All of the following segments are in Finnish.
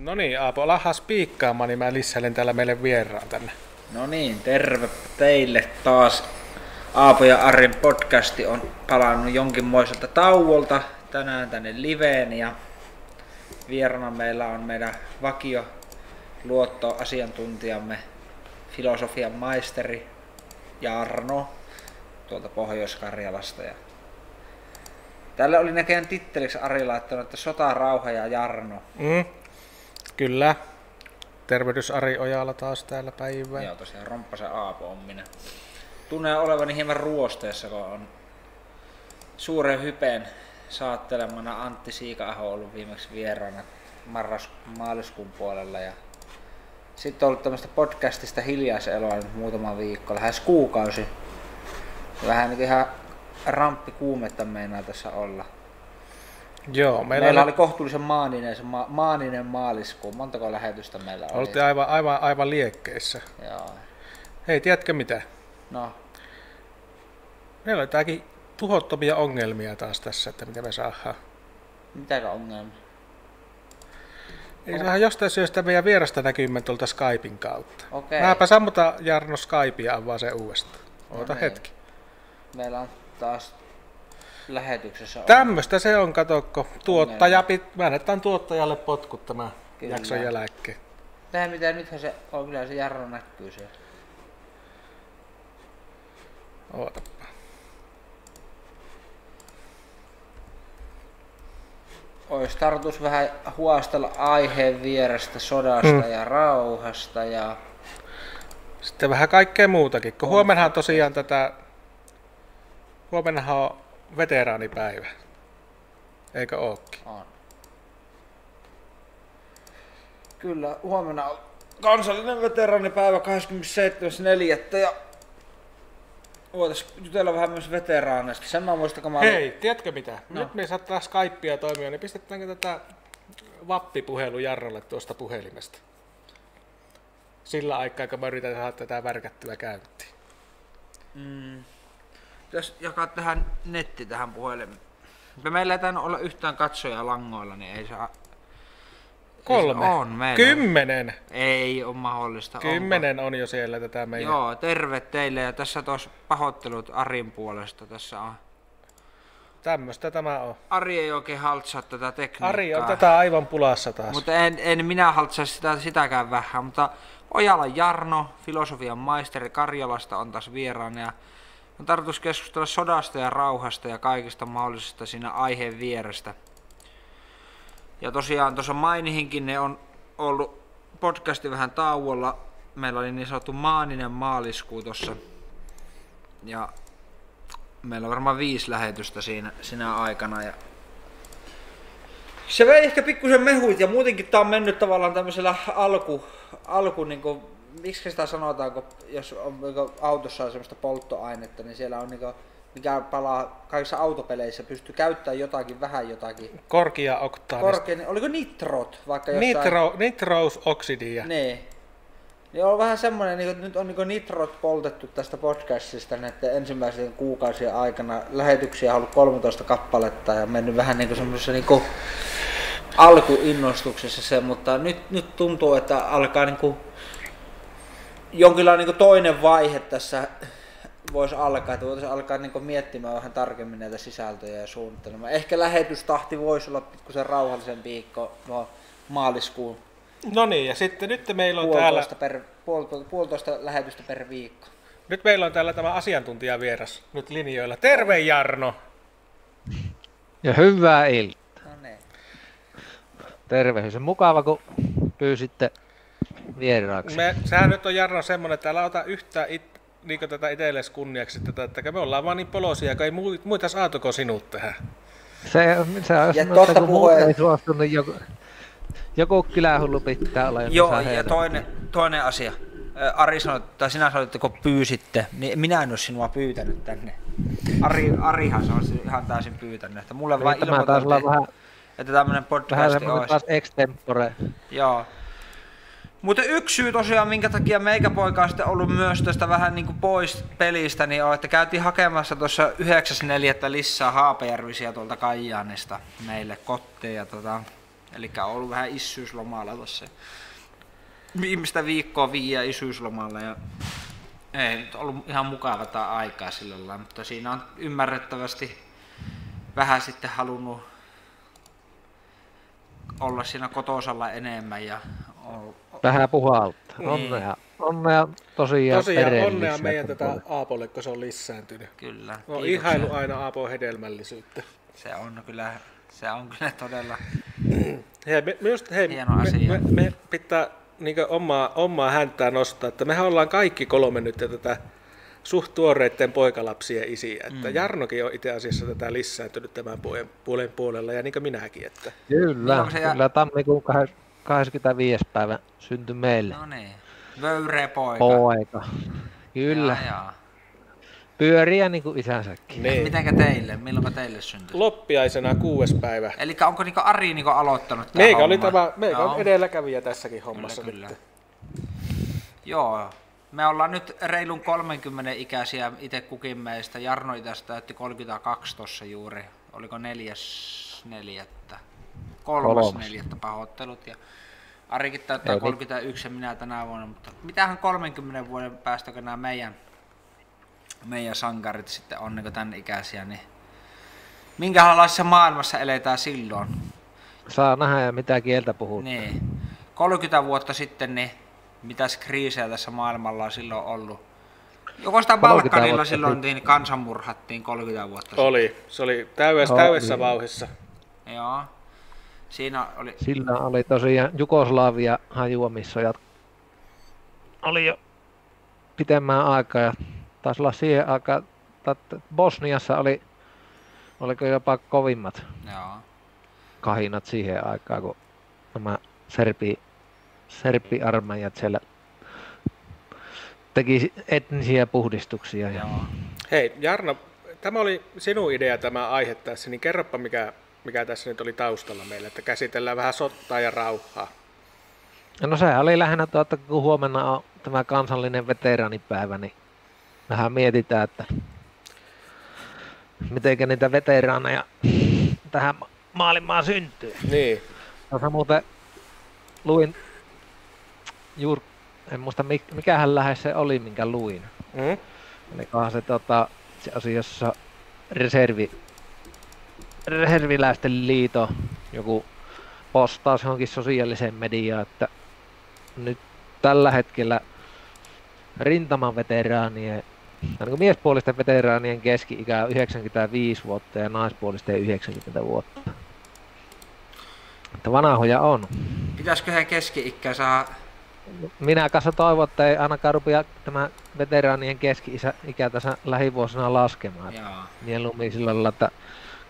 No niin, Aapo, laha spiikkaamaan, niin mä lissäilen täällä meille vieraan tänne. No niin, terve teille taas. Aapo ja Arin podcasti on palannut jonkinmoiselta tauolta tänään tänne liveen ja vierana meillä on meidän vakio luottoasiantuntijamme, filosofian maisteri Jarno tuolta Pohjois-Karjalasta. Ja Tällä oli näköjään titteliksi Ari laittanut, että sota, rauha ja Jarno. Mm, kyllä. Tervehdys Ari Ojala taas täällä päivää. Joo, tosiaan romppasen Aapo on minä. Tunnen olevani hieman ruosteessa, kun on suuren hypeen saattelemana Antti Siika-aho ollut viimeksi vieraana marras, maaliskuun puolella. Ja sitten on ollut tämmöistä podcastista hiljaiseloa nyt muutama viikko, lähes kuukausi. Vähän nyt ihan ramppi kuumetta meinaa tässä olla. Joo, Meillä, meillä oli kohtuullisen maaninen, se ma- maaninen maaliskuu. Montako lähetystä meillä oli? Oltiin aivan, aivan, aivan liekkeissä. Joo. Hei, tiedätkö mitä? No, Meillä on tääkin tuhottomia ongelmia taas tässä, että mitä me saadaan. mitäkö ongelma? Ei saada jostain syystä meidän vierasta näkymään tuolta Skypein kautta. Okei. Mäpä sammuta Jarno Skypea avaa se uudestaan. Oota niin. hetki. Meillä on taas lähetyksessä on- Tämmöstä se on, katokko. Tuottaja, pit, mä annetaan tuottajalle potkut tämän Kyllä. jakson jälkeen. Tähän mitä nythän se on, kyllä se jarro näkyy siellä. Ootapa. Ois tarkoitus vähän huostella aiheen vierestä, sodasta Mm. ja rauhasta ja Sitten vähän kaikkea muutakin, kun On. huomennahan tosiaan tätä, huomennahan on veteraanipäivä. Eikö ookin? on. Kyllä, huomenna on kansallinen veteraanipäivä 27.4. ja voitais jutella vähän myös veteraaneista. Sen mä muistan, kun mä olin- Hei, tiedätkö mitä? No. Nyt me saattaa Skypea toimia, niin pistetäänkö tätä vappipuhelu Jarrolle tuosta puhelimesta? Sillä aikaa, kun mä yritän saada tätä värkättyä käyntiin. Mm. Jos jakaa tähän netti tähän puhelimeen. Meillä ei tainnut olla yhtään katsojaa langoilla, niin ei saa... Kolme. Siis on meillä. Kymmenen. Ei ole mahdollista. onko? Kymmenen on jo siellä tätä meidän. Joo, terve teille ja tässä tos pahoittelut Arin puolesta. Tässä on. Tämmöstä tämä on. Ari ei oikein haltsaa tätä tekniikkaa. Ari on tätä aivan pulassa taas. Mutta en, en minä haltsaa sitä, sitäkään vähän, mutta Ojala Jarno, filosofian maisteri Karjalasta on taas vieraana ja on tarkoitus keskustella sodasta ja rauhasta ja kaikista mahdollisista siinä aiheen vierestä. Ja tosiaan tuossa mainihinkin ne on ollut podcasti vähän tauolla. Meillä oli niin sanottu maaninen maaliskuu tuossa. Ja meillä on varmaan viisi lähetystä siinä, siinä aikana. Ja se vei ehkä pikkusen mehuit ja muutenkin tää on mennyt tavallaan tämmöisellä alku, alku niinku, miksi sitä sanotaan, kun jos on, niinku, autossa on semmoista polttoainetta, niin siellä on niinku, mikä palaa kaikissa autopeleissä, pystyy käyttämään jotakin, vähän jotakin. Korkea oktaanista. Korkein, oliko nitrot vaikka jossain? Nitro, nitrous-oksidia. Niin. Niin on vähän semmoinen, niin että nyt on niin nitrot poltettu tästä podcastista näiden ensimmäisen kuukausien aikana. Lähetyksiä on ollut 13 kappaletta ja mennyt vähän niin semmoisessa niin alkuinnostuksessa se, mutta nyt, nyt tuntuu, että alkaa niin kuin jonkinlainen niin toinen vaihe tässä voisi alkaa, että voitaisiin alkaa niin miettimään vähän tarkemmin näitä sisältöjä ja suunnittelemaan. Ehkä lähetystahti voisi olla pikkusen rauhallisempi viikko no, maaliskuun No niin, ja sitten nyt meillä on täällä, puolitoista, per, puol, puolitoista lähetystä per viikko. nyt meillä on täällä tämä asiantuntijavieras nyt linjoilla. Terve Jarno! Ja hyvää iltaa. No niin. Tervehdys. On mukava, kun pyysitte vieraaksi. Me, sehän nyt on Jarno semmonen, että älä ota yhtään it, niin tätä itsellesi kunniaksi, tätä, että me ollaan vaan niin polosia, kun ei mui- muita saatuko sinut tähän. Se, se on Ja totta kun puhuen- ei suostunut, joku, joku kylähullu pitää olla. Joo, ja toinen, toinen asia. Ari sanoi, tai sinä sanoit, että kun pyysitte, niin minä en ole sinua pyytänyt tänne. Ari, Arihan se olisi ihan täysin pyytänyt, että mulle olla ilmoiteltiin, vähän, että tämmöinen vähän podcast semmoinen olisi. taas extempore. Joo. Mutta yksi syy tosiaan, minkä takia meikäpoika on sitten ollut myös tästä vähän niin kuin pois pelistä, niin on, että käytiin hakemassa tuossa 9.4. lisää Haapajärvisiä tuolta Kajaanista meille kotiin. Ja tota, Eli on ollut vähän isyyslomalla tuossa. Viimeistä viikkoa viiä isyyslomalla ja ei nyt ollut ihan mukava tämä aikaa sillä lailla, mutta siinä on ymmärrettävästi vähän sitten halunnut olla siinä kotosalla enemmän ja on, Vähän puhalta. Niin. Onnea. Onnea tosiaan Tosiaan onnea meidän tätä. Aapolle, kun se on lisääntynyt. kyllä. No, kiitoksia. ihailu aina Aapon hedelmällisyyttä. Se on kyllä, se on kyllä todella Hei, me, just, hei, Hieno me, asia. Me, me pitää niin omaa, omaa häntää nostaa, että mehän ollaan kaikki kolme nyt tätä suht tuoreiden poikalapsien isiä. Että Mm. Jarnokin on itse asiassa tätä lisääntynyt tämän puolen, puolen puolella ja niin kuin minäkin. Että Kyllä, se jää- kyllä tammikuun 25. päivä syntyi meille. No niin. Vöyreä poika. Poika. Kyllä, Jaa, jaa. pyöriä niin kuin isänsäkin. niin. Mitenkä teille? Milloin teille syntyi? Loppiaisena kuudes päivä. Eli onko niinku Ari niinku aloittanut tää Meikä oli tämä, meikä on edelläkävijä tässäkin hommassa Kyllä, nyt. Joo. Me ollaan nyt reilun 30 ikäisiä itse kukin meistä. Jarno itästä täytti 32 tossa juuri. Oliko neljäs neljättä? Kolmas, Kolmas. neljättä pahoittelut. Ja Arikin täyttää Eli- 31 ja minä tänä vuonna. Mutta mitähän 30 vuoden päästä, kun nämä meidän, meidän sankarit sitten on niin tämän ikäisiä, niin minkälaisessa maailmassa eletään silloin? Saa nähdä ja mitä kieltä puhuu. Niin. 30 vuotta sitten, niin mitäs kriisejä tässä maailmalla on silloin ollut? Joko sitä 30 Balkanilla silloin niin kansanmurhattiin 30 vuotta sitten? Oli, se oli täydessä, Oli. täydessä vauhissa. Joo. Siinä oli, Sillä oli tosiaan Jugoslavia hajuamissojat. Oli jo pitemmän aikaa ja taisi olla siihen aikaan, että Bosniassa oli, oliko jopa kovimmat joo. kahinat siihen aikaan, kun nämä serbi, serbi-armeijat siellä teki etnisiä puhdistuksia. Ja joo. Hei Jarno, tämä oli sinun idea tämä aihe tässä, niin kerropa mikä, mikä tässä nyt oli taustalla meillä, että käsitellään vähän sottaa ja rauhaa. No sehän oli lähinnä tuo, että kun huomenna on tämä kansallinen veteraanipäivä, niin vähän mietitään, että miten niitä veteraaneja tähän ma- maailmaan syntyy. Niin, Tuossa muuten luin juuri, en muista mik- mikähän lähes se oli, minkä luin. mm? Olikohan se tota, se asiassa reservi, reserviläisten liito, joku postaus johonkin sosiaaliseen mediaan, että nyt tällä hetkellä rintamaveteraanien, tai niin miespuolisten veteraanien keski-ikä on 95 vuotta ja naispuolisten 90 vuotta. Että vanhoja on. Pitäisikö he keski-ikää saa... Minä kanssa toivon, että ei ainakaan rupea tämä veteraanien keski-ikä tässä lähivuosina laskemaan. Joo. Mieluummin sillä lailla, että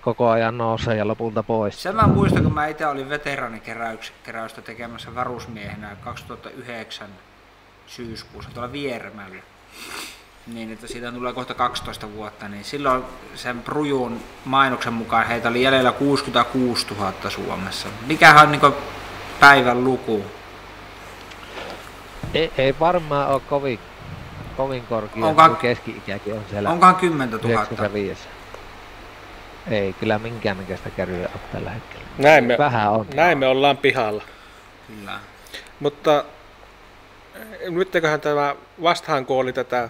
koko ajan nousee ja lopulta pois. Sen mä muistan, kun mä itse olin veteraanikeräystä tekemässä varusmiehenä 2009 syyskuussa tuolla Viermällä. Niin, että siitä tulee kohta 12 vuotta, niin silloin sen Prujun mainoksen mukaan heitä oli jäljellä 66 000 Suomessa. Mikähän on niin päivän luku? Ei, ei varmaan ole kovin, kovin korkea, Onkohan- kun keski-ikäkin on siellä Onkohan 10 000? 95. Ei kyllä minkäännäköistä kärryä ole tällä hetkellä. näin, me, Vähän on. näin me ollaan pihalla. Kyllä. Mutta eh, nytköhän tämä vastaan kuoli tätä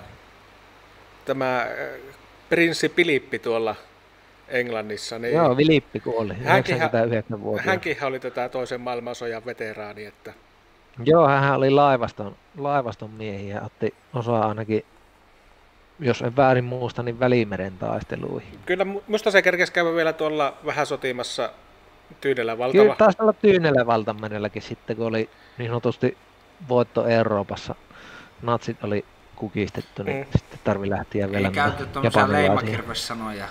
tämä eh, prinssi Pilippi tuolla Englannissa, niin Joo, Vilippi kuoli, Hänkin- 99 vuotta. hänkin oli tätä toisen maailmansodan veteraani, että Joo, hän oli laivaston, laivaston miehiä ja otti osaa ainakin, jos en väärin muista, niin Välimeren taisteluihin. kyllä mu- musta se kerkesi käydä vielä tuolla vähän sotimassa Tyynellä Kyllä valtava. taisi olla Tyynellä valtamerelläkin sitten, kun oli niin sanotusti voitto Euroopassa. Natsit oli kukistettu, niin Mm. mm. sitten tarvi lähteä vielä Ei käytetty tuommoisia leimakirvessanoja.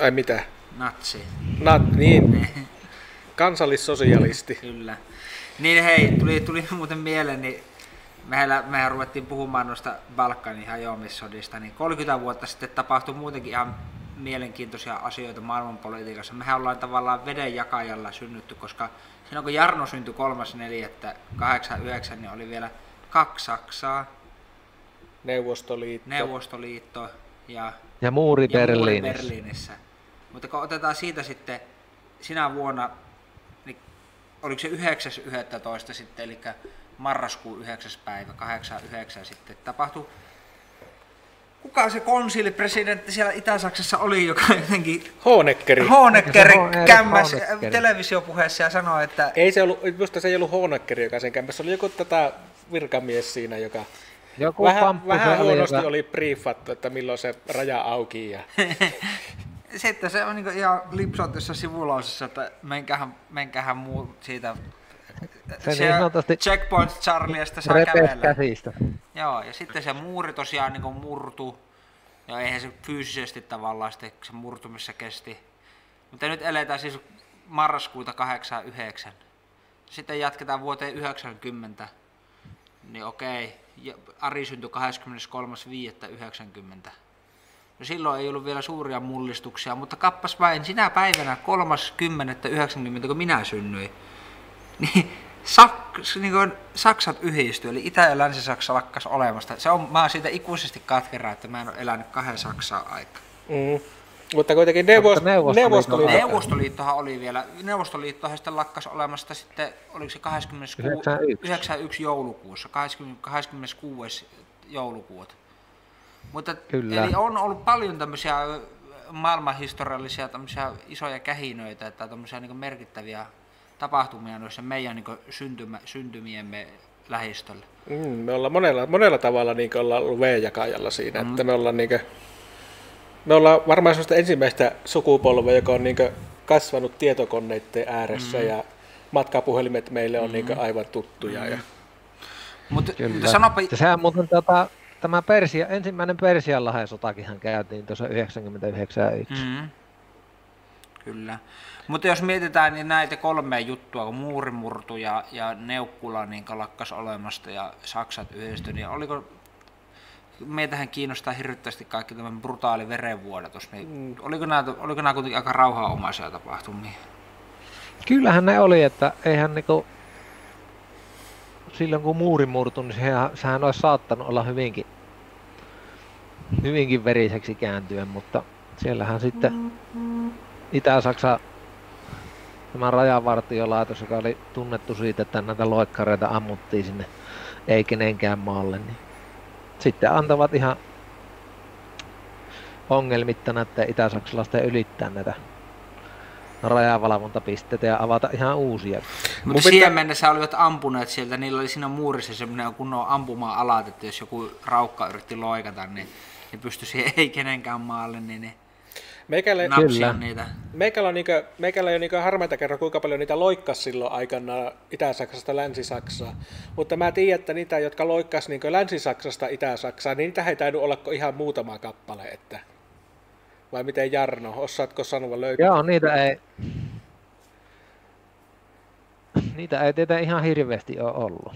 Ai mitä? Natsi. Nat, niin, kansallissosialisti. Kyllä. Niin hei, tuli, tuli muuten mieleen, niin meillä, mehän ruvettiin puhumaan noista Balkanin hajoamissodista, niin 30 vuotta sitten tapahtui muutenkin ihan mielenkiintoisia asioita maailmanpolitiikassa. Mehän ollaan tavallaan vedenjakajalla synnytty, koska silloin kun Jarno syntyi 3.4.89, niin oli vielä kaksi Saksaa, Neuvostoliitto. Neuvostoliitto ja Ja muuri ja muuri Berliinissä. Berliinissä. Mutta kun otetaan siitä sitten sinä vuonna, niin oliko se 9.11. sitten, eli marraskuun 9. päivä, 8.9. sitten tapahtui kuka se konsilipresidentti siellä Itä-Saksassa oli, joka jotenkin Honeckeri. Honecker Ho- kämmäs televisiopuheessa ja sanoi, että Ei se ollut, minusta se ei ollut Honeckeri, joka sen kämpässä. Se oli joku tätä virkamies siinä, joka Joku vähän, pamppu vähän huonosti joka- oli briefattu, että milloin se raja auki. Ja... sitten se on niin ihan lipsautuessa sivulausessa, että menkähän, menkähän muu siitä Se niin sanotusti Checkpoint Charliesta saa kävellä. käsistä. Joo, ja sitten se muuri tosiaan niin murtu. Ja eihän se fyysisesti tavallaan sitten se murtumissa kesti. Mutta nyt eletään siis marraskuuta 89. Sitten jatketaan vuoteen 90. Niin okei, ja Ari syntyi 23.5.90. No silloin ei ollut vielä suuria mullistuksia, mutta kappas vain sinä päivänä 30.90, kun minä synnyin, niin, Saks, niin kuin Saksat yhdistyi, eli Itä- ja Länsi-Saksa lakkas olemasta. Se on, mä oon siitä ikuisesti katkera, että mä en ole elänyt kahden Saksaa aikaa. Mm. Mutta kuitenkin neuvost- Neuvostoliiton- Neuvostoliiton... Neuvostoliittohan oli vielä, Neuvostoliittohan sitten lakkas olemasta sitten, oliko se 26, 91. 91 joulukuussa, 20, 26. joulukuuta. Mutta Kyllä. eli on ollut paljon tämmöisiä maailmanhistoriallisia tämmöisiä isoja kähinöitä, että tämmöisiä niin merkittäviä tapahtumia noissa meidän niin syntymä, syntymiemme lähistöllä. Mm, me ollaan monella, monella tavalla niin ollaan ollut V-jakajalla siinä, mm. että me ollaan, niin kuin, me ollaan varmaan sellaista ensimmäistä sukupolvea, joka on niin kasvanut tietokoneiden ääressä mm. ja matkapuhelimet meille on mm. niin aivan tuttuja. Ja, Mutta, Kyllä. mutta sanopa, Ja sehän muuten tota, tämä Persia, ensimmäinen Persianlahden sotakinhan käytiin tuossa 99 Mm. Kyllä. Mutta jos mietitään niin näitä kolmea juttua, kun muurimurtu ja, ja Neukkula niin lakkas olemasta ja Saksat yhdistyi, niin oliko meitähän kiinnostaa hirvittävästi kaikki tämän brutaali verenvuodatus, niin mm. oliko, nämä, oliko nämä kuitenkin aika rauhanomaisia tapahtumia? Kyllähän ne oli, että eihän niinku silloin kun muuri murtui, niin sehän, sehän olisi saattanut olla hyvinkin, hyvinkin veriseksi kääntyä, mutta siellähän sitten Itä-Saksa, tämä rajavartiolaitos, joka oli tunnettu siitä, että näitä loikkareita ammuttiin sinne ei kenenkään maalle, niin sitten antavat ihan ongelmitta näiden itä-saksalaisten ylittää näitä rajavalvontapisteitä ja avata ihan uusia. Mutta pitää- siihen mennessä olivat ampuneet sieltä, niillä oli siinä muurissa semmoinen kunnon ampumaan alat, että jos joku raukka yritti loikata, niin ne pystyi siihen ei kenenkään maalle, niin ne meikälle, napsia Kyllä. niitä. meikällä on, niin kuin, meikällä ei ole niin harmaita kerran, kuinka paljon niitä loikkas silloin aikana Itä-Saksasta Länsi-Saksaa. Mutta mä tiedän, että niitä, jotka loikkas niin Länsi-Saksasta Itä-Saksaan, niin niitä ei tainnut olla kuin ihan muutama kappale. Että... Vai miten Jarno, osaatko sanoa löytää? Joo, niitä ei, niitä ei tietä ihan hirveästi ole ollut.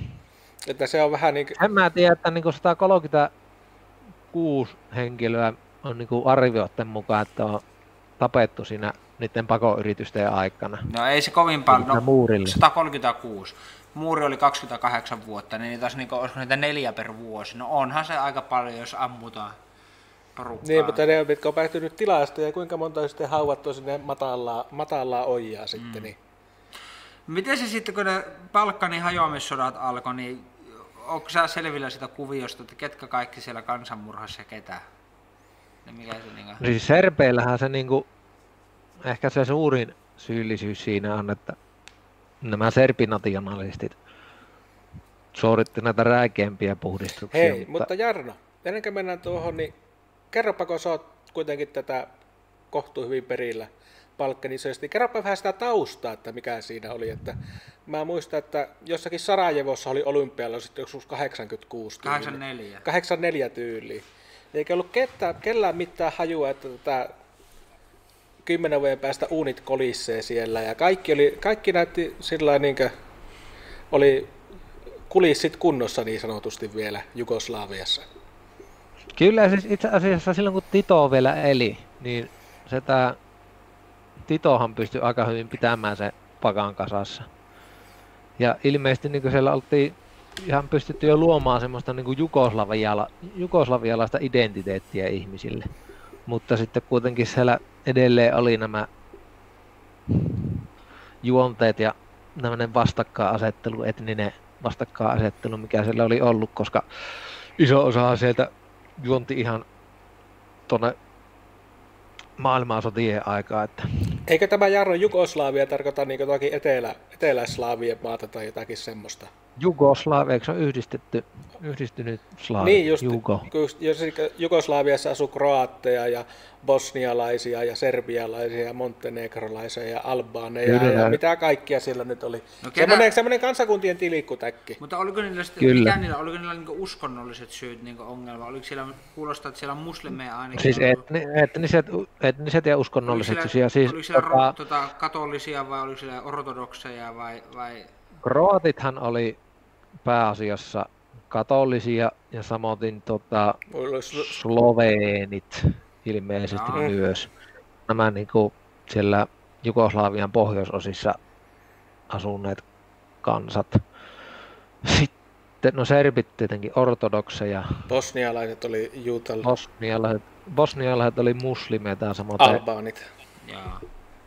Että se on vähän niin kuin, En mä tiedä, että niin 136 henkilöä on niin arvioiden mukaan, että on tapettu siinä niiden pakoyritysten aikana. No ei se kovin paljon, no, muurilla. 136. Muuri oli 28 vuotta, niin olisi niinku, olisiko niitä neljä per vuosi. No onhan se aika paljon, jos ammutaan porukkaa. niin, mutta ne, mitkä on päättynyt tilasta ja kuinka monta on sitten hauvattu sinne matalaa, matalaa ojaa sitten. Niin. Miten se sitten, kun ne Balkanin hajoamissodat alkoi, niin onko sä selvillä sitä kuviosta, että ketkä kaikki siellä kansanmurhassa ja ketä? Niin mikä se niinku... Siis Serpeillähän se niinku, ehkä se suurin syyllisyys siinä on, että nämä serpinationalistit suoritti näitä räikeämpiä puhdistuksia. Hei, mutta Jarno, ennen kuin mennään tuohon, niin kerropa, kun sä oot kuitenkin tätä kohtuu hyvin perillä Balkanisoista, niin kerropa vähän sitä taustaa, että mikä siinä oli. Että mä muistan, että jossakin Sarajevossa oli olympialla sitten joskus 86 tyyli. 84. 84 tyyliin. Eikä ollut ketään, kellään mitään hajua, että tätä kymmenen vuoden päästä uunit kolissee siellä ja kaikki, oli, kaikki näytti sillä niin oli kulissit kunnossa niin sanotusti vielä Jugoslaviassa. Kyllä siis itse asiassa silloin kun Tito vielä eli, niin se tää Titohan pystyi aika hyvin pitämään se pakan kasassa. Ja ilmeisesti niin siellä oltiin ihan pystytty jo luomaan semmoista niin jugoslaviala, jugoslavialaista identiteettiä ihmisille. Mutta sitten kuitenkin siellä edelleen oli nämä juonteet ja tämmöinen vastakkainasettelu, etninen vastakkainasettelu, mikä siellä oli ollut, koska iso osa sieltä juonti ihan tuonne maailmansotien aikaa. Että... Eikö tämä Jarro Jugoslavia tarkoita niin toki etelä, etelä-slaavien maata tai jotakin semmoista? Jugoslavia, eikö se on yhdistetty, yhdistynyt Slaavi? Niin, just, Jugo. just jos Jugoslaviassa asuu kroatteja ja bosnialaisia ja serbialaisia ja montenegrolaisia ja albaaneja Kyllä. ja mitä kaikkia siellä nyt oli. No ketä- semmoinen, semmoinen kansakuntien tilikkutäkki. Mutta oliko niillä sitten, Kyllä. mikä niillä, oliko niillä niinku uskonnolliset syyt niinku ongelma? Oliko siellä, kuulostaa, että siellä on muslimeja ainakin Siis etni, etniset, etniset ja Oliko uskonnolliset siellä, sysiä. Siis, oliko siellä tota, ro, tota, katolisia vai oliko siellä ortodokseja vai, vai kroatithan oli pääasiassa katolisia ja samoin tota, sloveenit ilmeisesti Jaa. myös. Nämä niinku siellä Jugoslavian pohjoisosissa asuneet kansat. Sitten, no serbit tietenkin ortodokseja, Bosnialaiset oli juutal... bosnialaiset, bosnialaiset oli muslimeita, samoin albaanit. jaa,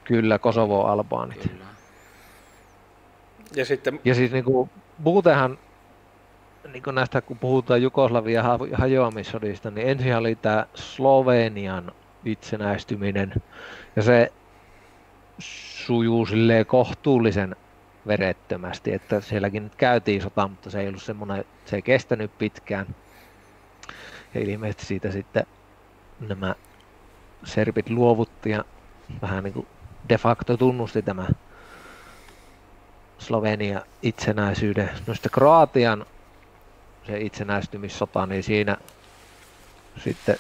kyllä Kosovo-albaanit. kyllä. Ja sitten Ja siis niinku, muutenhan niinku näistä kun puhutaan Jugoslavian ha- hajoamissodista, niin ensin oli tämä Slovenian itsenäistyminen ja se sujuu silleen kohtuullisen verettömästi, että sielläkin nyt käytiin sota, mutta se ei ollut semmoinen, se ei kestänyt pitkään. Ja ilmeisesti siitä sitten nämä serbit luovutti ja vähän niin kuin de facto tunnusti tämä Slovenia itsenäisyyden. No sitten Kroatian se itsenäistymissota, niin siinä sitten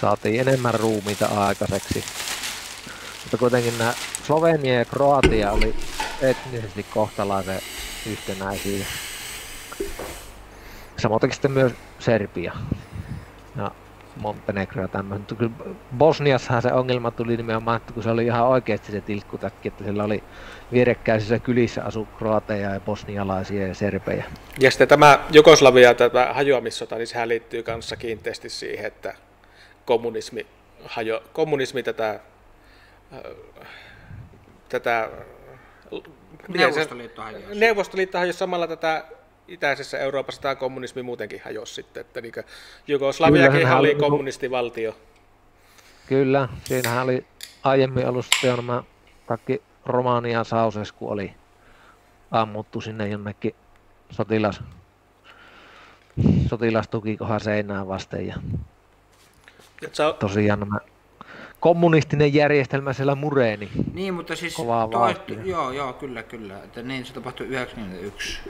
saatiin enemmän ruumiita aikaiseksi. Mutta kuitenkin nämä Slovenia ja Kroatia oli etnisesti kohtalaisen yhtenäisiä. Samoin sitten myös Serbia ja Montenegro ja tämmöinen. Mutta kyllä Bosniassahan se ongelma tuli nimenomaan, että kun se oli ihan oikeasti se tilkkutäkki, että siellä oli vierekkäisissä kylissä asu kroateja ja bosnialaisia ja serbejä. Ja sitten tämä Jugoslavia, tätä hajoamissota, niin sehän liittyy kanssa kiinteästi siihen, että kommunismi, hajo, kommunismi tätä, ö, tätä Neuvostoliitto hajosi. Neuvostoliitto hajosi samalla tätä itäisessä Euroopassa tämä kommunismi muutenkin hajosi sitten, että niin Jugoslaviakin oli oli kommunistivaltio. Kyllä, siinähän oli aiemmin ollut sitten nämä kaikki Romanian Sausesku oli ammuttu sinne jonnekin sotilas, sotilastukikohan seinään vasten ja Ja se on- tosiaan nämä kommunistinen järjestelmä siellä mureni. Niin, mutta siis Kovaa toi, joo, joo, kyllä, kyllä. Että niin se tapahtui 91.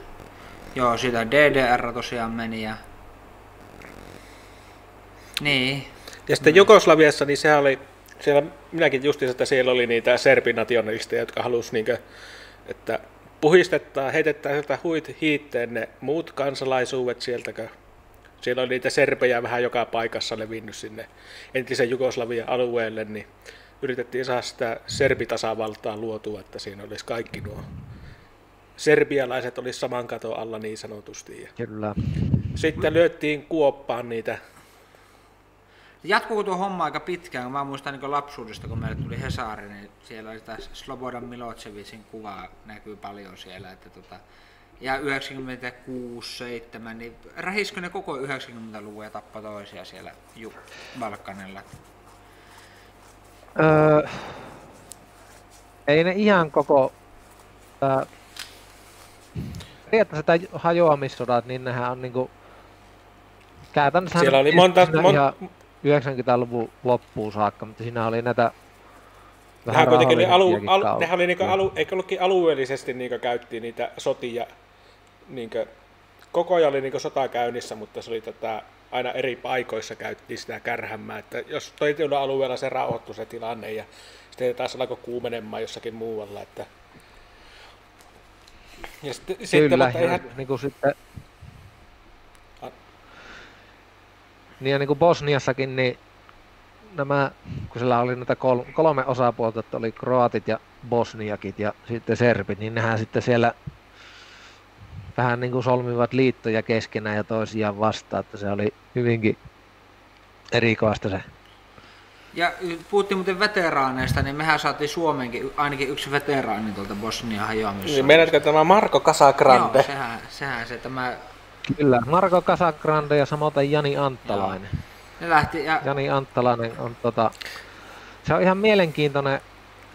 Joo, sitä DDR tosiaan meni ja... Niin, Ja sitten Jugoslaviassa, niin sehän oli, siellä minäkin justiinsa, että siellä oli niitä serbinationalisteja, jotka halusi niinkö, että puhistetaan, heitetään sieltä huit hiitteen ne muut kansalaisuudet sieltä, siellä oli niitä serbejä vähän joka paikassa levinnyt sinne entisen Jugoslavian alueelle, niin yritettiin saada sitä serbitasavaltaa luotua, että siinä olisi kaikki nuo serbialaiset olisi saman katon alla niin sanotusti. Ja Kyllä. sitten lyöttiin kuoppaan niitä Jatkuuko tuo homma aika pitkään? kun Mä muistan niin lapsuudesta, kun meille tuli Hesari, niin siellä oli sitä Slobodan Milocevicin kuvaa näkyy paljon siellä. Että tota, ja 96, 7, niin rähiskö ne koko 90-luvun ja tappoi toisia siellä Ju- Balkanilla? Öö, ei ne ihan koko... Tää, periaatteessa tämä hajoamissodat, niin nehän on niinku... Käytännössä Siellä oli monta- mon- ihan 90-luvun loppuun saakka, mutta siinä oli näitä Nehän kuitenkin oli alu, rauhallisempiakin al, kautta. nehän oli niinku alu, eikö ollutkin alueellisesti niinku käyttiin niitä sotia, niinku, koko ajan oli niinku sota käynnissä, mutta se oli tätä, aina eri paikoissa käyttiin sitä kärhämmää, että jos toisella alueella se rauhoittui se tilanne ja sitten taas alkoi kuumenemaan jossakin muualla, että ja sitten, sitten Kyllä, mutta ja eihän, niin kuin sitten... A- Niin ja niin kuin Bosniassakin, niin nämä, kun siellä oli näitä kol, kolme osapuolta, että oli kroatit ja bosniakit ja sitten serbit, niin nehän sitten siellä vähän niin kuin solmivat liittoja keskenään ja toisiaan vastaan, että se oli hyvinkin erikoista se Ja puhuttiin muuten veteraaneista, niin mehän saatiin Suomenkin ainakin yksi veteraani tuolta Bosnian hajoamissa. Niin menetkö tämä Marko Casagrande? Joo, sehän, sehän se tämä... Kyllä, Marko Casagrande ja samoin Jani Anttalainen. Joo. Ne lähti ja... Jani Anttalainen on tota... Se on ihan mielenkiintoinen.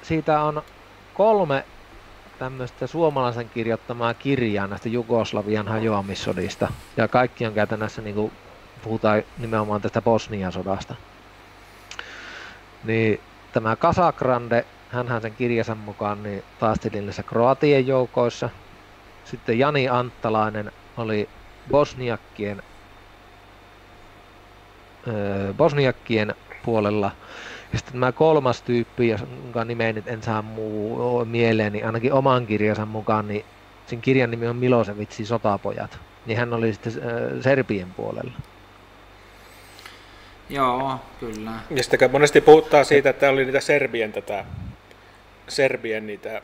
Siitä on kolme tämmöistä suomalaisen kirjoittamaa kirjaa näistä Jugoslavian hajoamissodista. Ja kaikki on käytännössä, niin kuin puhutaan nimenomaan tästä Bosnian sodasta. Niin tämä Casagrande, hänhän sen kirjansa mukaan niin taisteli näissä Kroatien joukoissa. Sitten Jani Anttalainen oli Bosniakkien, öö, Bosniakkien puolella. Ja sitten tämä kolmas tyyppi, jonka nimeä nyt en saa muu mieleen, niin ainakin oman kirjansa mukaan, niin sen kirjan nimi on Milosevitsin sotapojat. Niin hän oli sitten Serbien puolella. Joo, kyllä. Ja sitten monesti puhuttaa siitä, että oli niitä Serbien tätä, Serbien niitä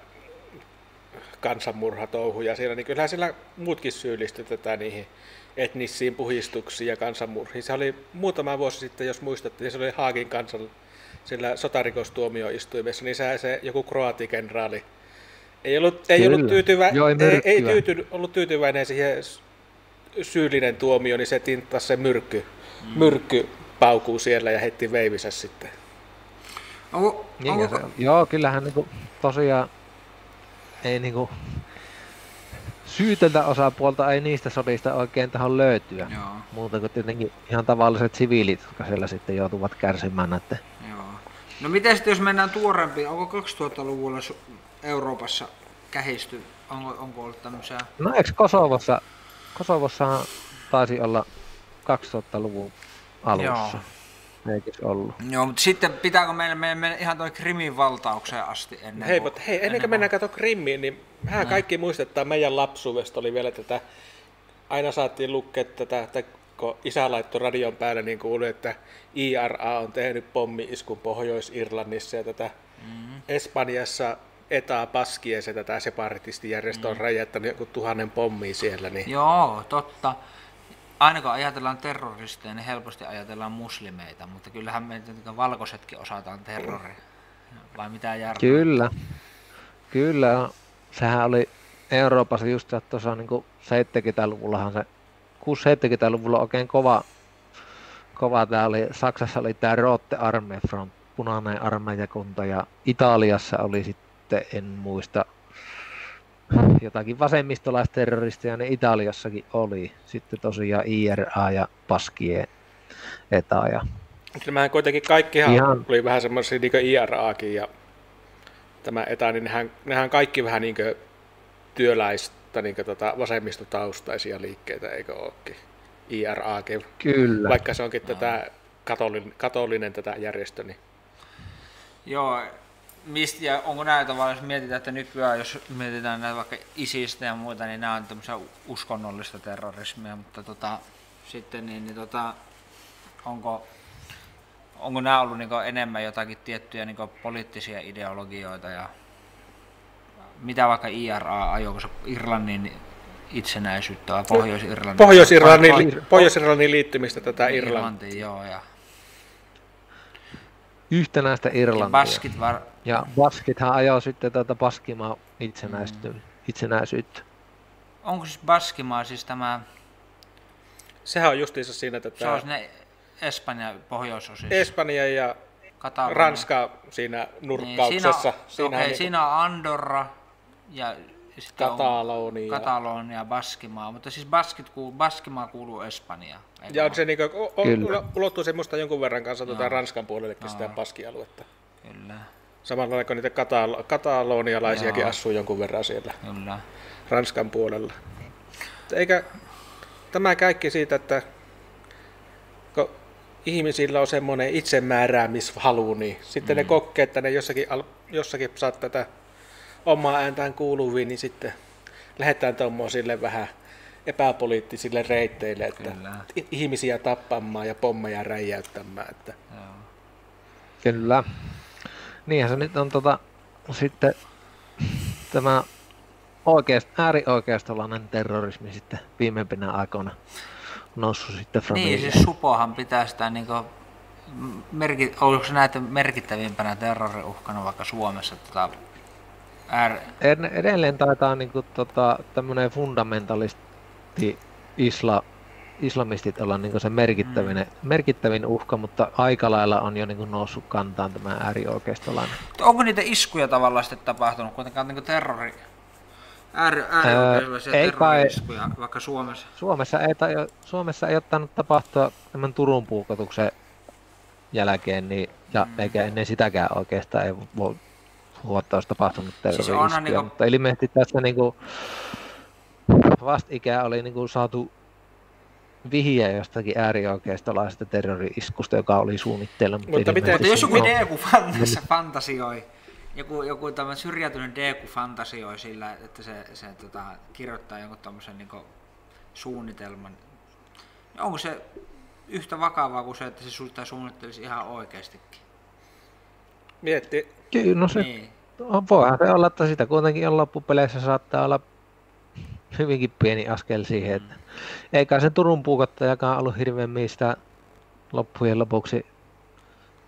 kansanmurhatouhuja siellä, niin kyllähän siellä muutkin syyllistyi tätä niihin etnisiin puhistuksiin ja kansanmurhiin. Se oli muutama vuosi sitten, jos muistatte, niin se oli Haagin kansan sillä sotarikostuomioistuimessa, niin se, se joku kroatikenraali ei ollut, ei ollut, tyytyvä, Joo, ei, ei, ei tyyty, ollut tyytyväinen siihen syyllinen tuomio, niin se tinttasi se myrkky, mm. myrkky paukuu siellä ja heitti veivisä sitten. Onko, niin onko... Se, joo, kyllähän niinku, tosiaan ei niinku, syytöntä osapuolta ei niistä sodista oikein tähän löytyä. Joo. Muuta kuin tietenkin ihan tavalliset siviilit, jotka siellä sitten joutuvat kärsimään näiden. Joo. No miten sitten jos mennään tuorempiin, onko 2000-luvulla Euroopassa kähisty? Onko, onko ollut tämmöisiä? No eikö Kosovossa, Kosovossa taisi olla 2000-luvun alussa. Joo. Eikös ollut? Joo, mutta sitten pitääkö meidän mennä ihan toi Krimin valtaukseen asti ennen Hei, mutta hei, ennen kuin mennään katsoa Krimiin, niin mehän no. kaikki muistetaan meidän lapsuudesta oli vielä tätä, aina saatiin lukea tätä, että kun isä laittoi radion päälle, niin kuului, että IRA on tehnyt pommi-iskun Pohjois-Irlannissa ja tätä mm-hmm. Espanjassa Eta Paskies ja tätä separatistijärjestö on mm. räjäyttänyt joku tuhannen pommia siellä. Niin... Joo, totta aina kun ajatellaan terroristeja, niin helposti ajatellaan muslimeita, mutta kyllähän me valkoisetkin osataan terrori. Vai mitä järkeä? Kyllä. Kyllä. Sehän oli Euroopassa just tuossa niin 70-luvullahan se, 6-70-luvulla oikein kova, kova tämä oli, Saksassa oli tämä Rote Arme Front, punainen armeijakunta ja Italiassa oli sitten, en muista, jotakin vasemmistolaisterroristeja ne Italiassakin oli. Sitten tosiaan IRA ja Paskie ETA. Ja... Kyllähän kuitenkin kaikkihan Ihan... oli vähän semmoisia niin IRAkin ja tämä ETA, niin nehän, nehän kaikki vähän niin työläistä niin tota, vasemmistotaustaisia liikkeitä, eikö olekin? IRAkin. Kyllä. Vaikka se onkin no. tätä katolinen, katolinen tätä järjestö. Niin... Joo, mistä, ja onko näitä vaan, jos mietitään, että nykyään, jos mietitään näitä vaikka isistä ja muita, niin nämä on tämmöisiä uskonnollista terrorismia, mutta tota, sitten niin, niin tota, onko, onko nämä ollut niin enemmän jotakin tiettyjä niin poliittisia ideologioita ja mitä vaikka IRA ajoiko se Irlannin itsenäisyyttä vai Pohjois-Irlannin? Pohjois-Irlannin, Pohjois-Irlannin liittymistä tätä Irlantiin. Irlantiin joo, ja yhtenäistä Irlantia. Ja Baskit var... Ja Baskithan ajoi sitten tuota Baskimaa itsenäisyyttä. Mm. itsenäisyyttä. Onko siis Baskimaa siis tämä... Sehän on justiinsa siinä tätä... Se on ne Espanja pohjoisosissa. Espanja ja Katalonia. Ranska siinä nurkkauksessa. Niin, siinä, on, okay, niin siinä on Andorra ja Katalonia. Katalonia, Baskimaa, mutta siis Baskit kuuluu, Baskimaa kuuluu Espanjaan. Ja on se niin kuin, ulottuu se musta jonkun verran kanssa tuota Ranskan puolellekin no. sitä Baskialuetta. Kyllä. Samalla kuin niitä katalo- katalonialaisiakin Joo. asuu jonkun verran siellä Kyllä. Ranskan puolella. Eikä tämä kaikki siitä, että kun ihmisillä on semmoinen itsemääräämishalu, niin sitten mm. ne kokee, että ne jossakin, jossakin saa tätä omaa ääntään kuuluviin, niin sitten lähdetään tuommoisille vähän epäpoliittisille reitteille, että Kyllä. ihmisiä tappamaan ja pommeja räjäyttämään. Että. Joo. Kyllä. Niinhän se nyt on tota, sitten tämä oikeast, äärioikeistolainen terrorismi sitten viimeimpinä aikoina noussut sitten Niin, siis Supohan pitää sitä niin merki, onko se näitä merkittävimpänä terroriuhkana vaikka Suomessa tota, ääri... Edelleen taitaa niin kuin, tota, tämmöinen fundamentalisti isla, islamistit olla niin se merkittävin, mm. merkittävin uhka, mutta aika lailla on jo niin noussut kantaan tämä äärioikeistolainen. Onko niitä iskuja tavallaan sitten tapahtunut kuitenkaan niin terrori, ääri, äärioikeistolaisia öö, terrori-iskuja vaikka Suomessa? Suomessa ei, tai, Suomessa ei ottanut tapahtua tämän Turun puukotuksen jälkeen, niin, ja mm. eikä ennen sitäkään oikeastaan ei voi vuotta olisi tapahtunut terrori siis niin mutta ilmeisesti tässä niin kuin, vastikään oli niin kuin saatu vihje jostakin äärioikeistolaisesta terrori-iskusta, joka oli suunnitteilla. Mutta, mutta, miten, mutta jos joku fantasi, fantasioi, joku, joku tämä syrjäytynyt Deku fantasioi sillä, että se, se tota, kirjoittaa jonkun tämmöisen niin suunnitelman, niin onko se yhtä vakavaa kuin se, että se sulta suunnittelisi ihan oikeastikin? Mietti. Kyllä, no se, niin. voihan se olla, että sitä kuitenkin on loppupeleissä saattaa olla hyvinkin pieni askel siihen, että eikä se Turun puukottajakaan ollut hirveän mistä loppujen lopuksi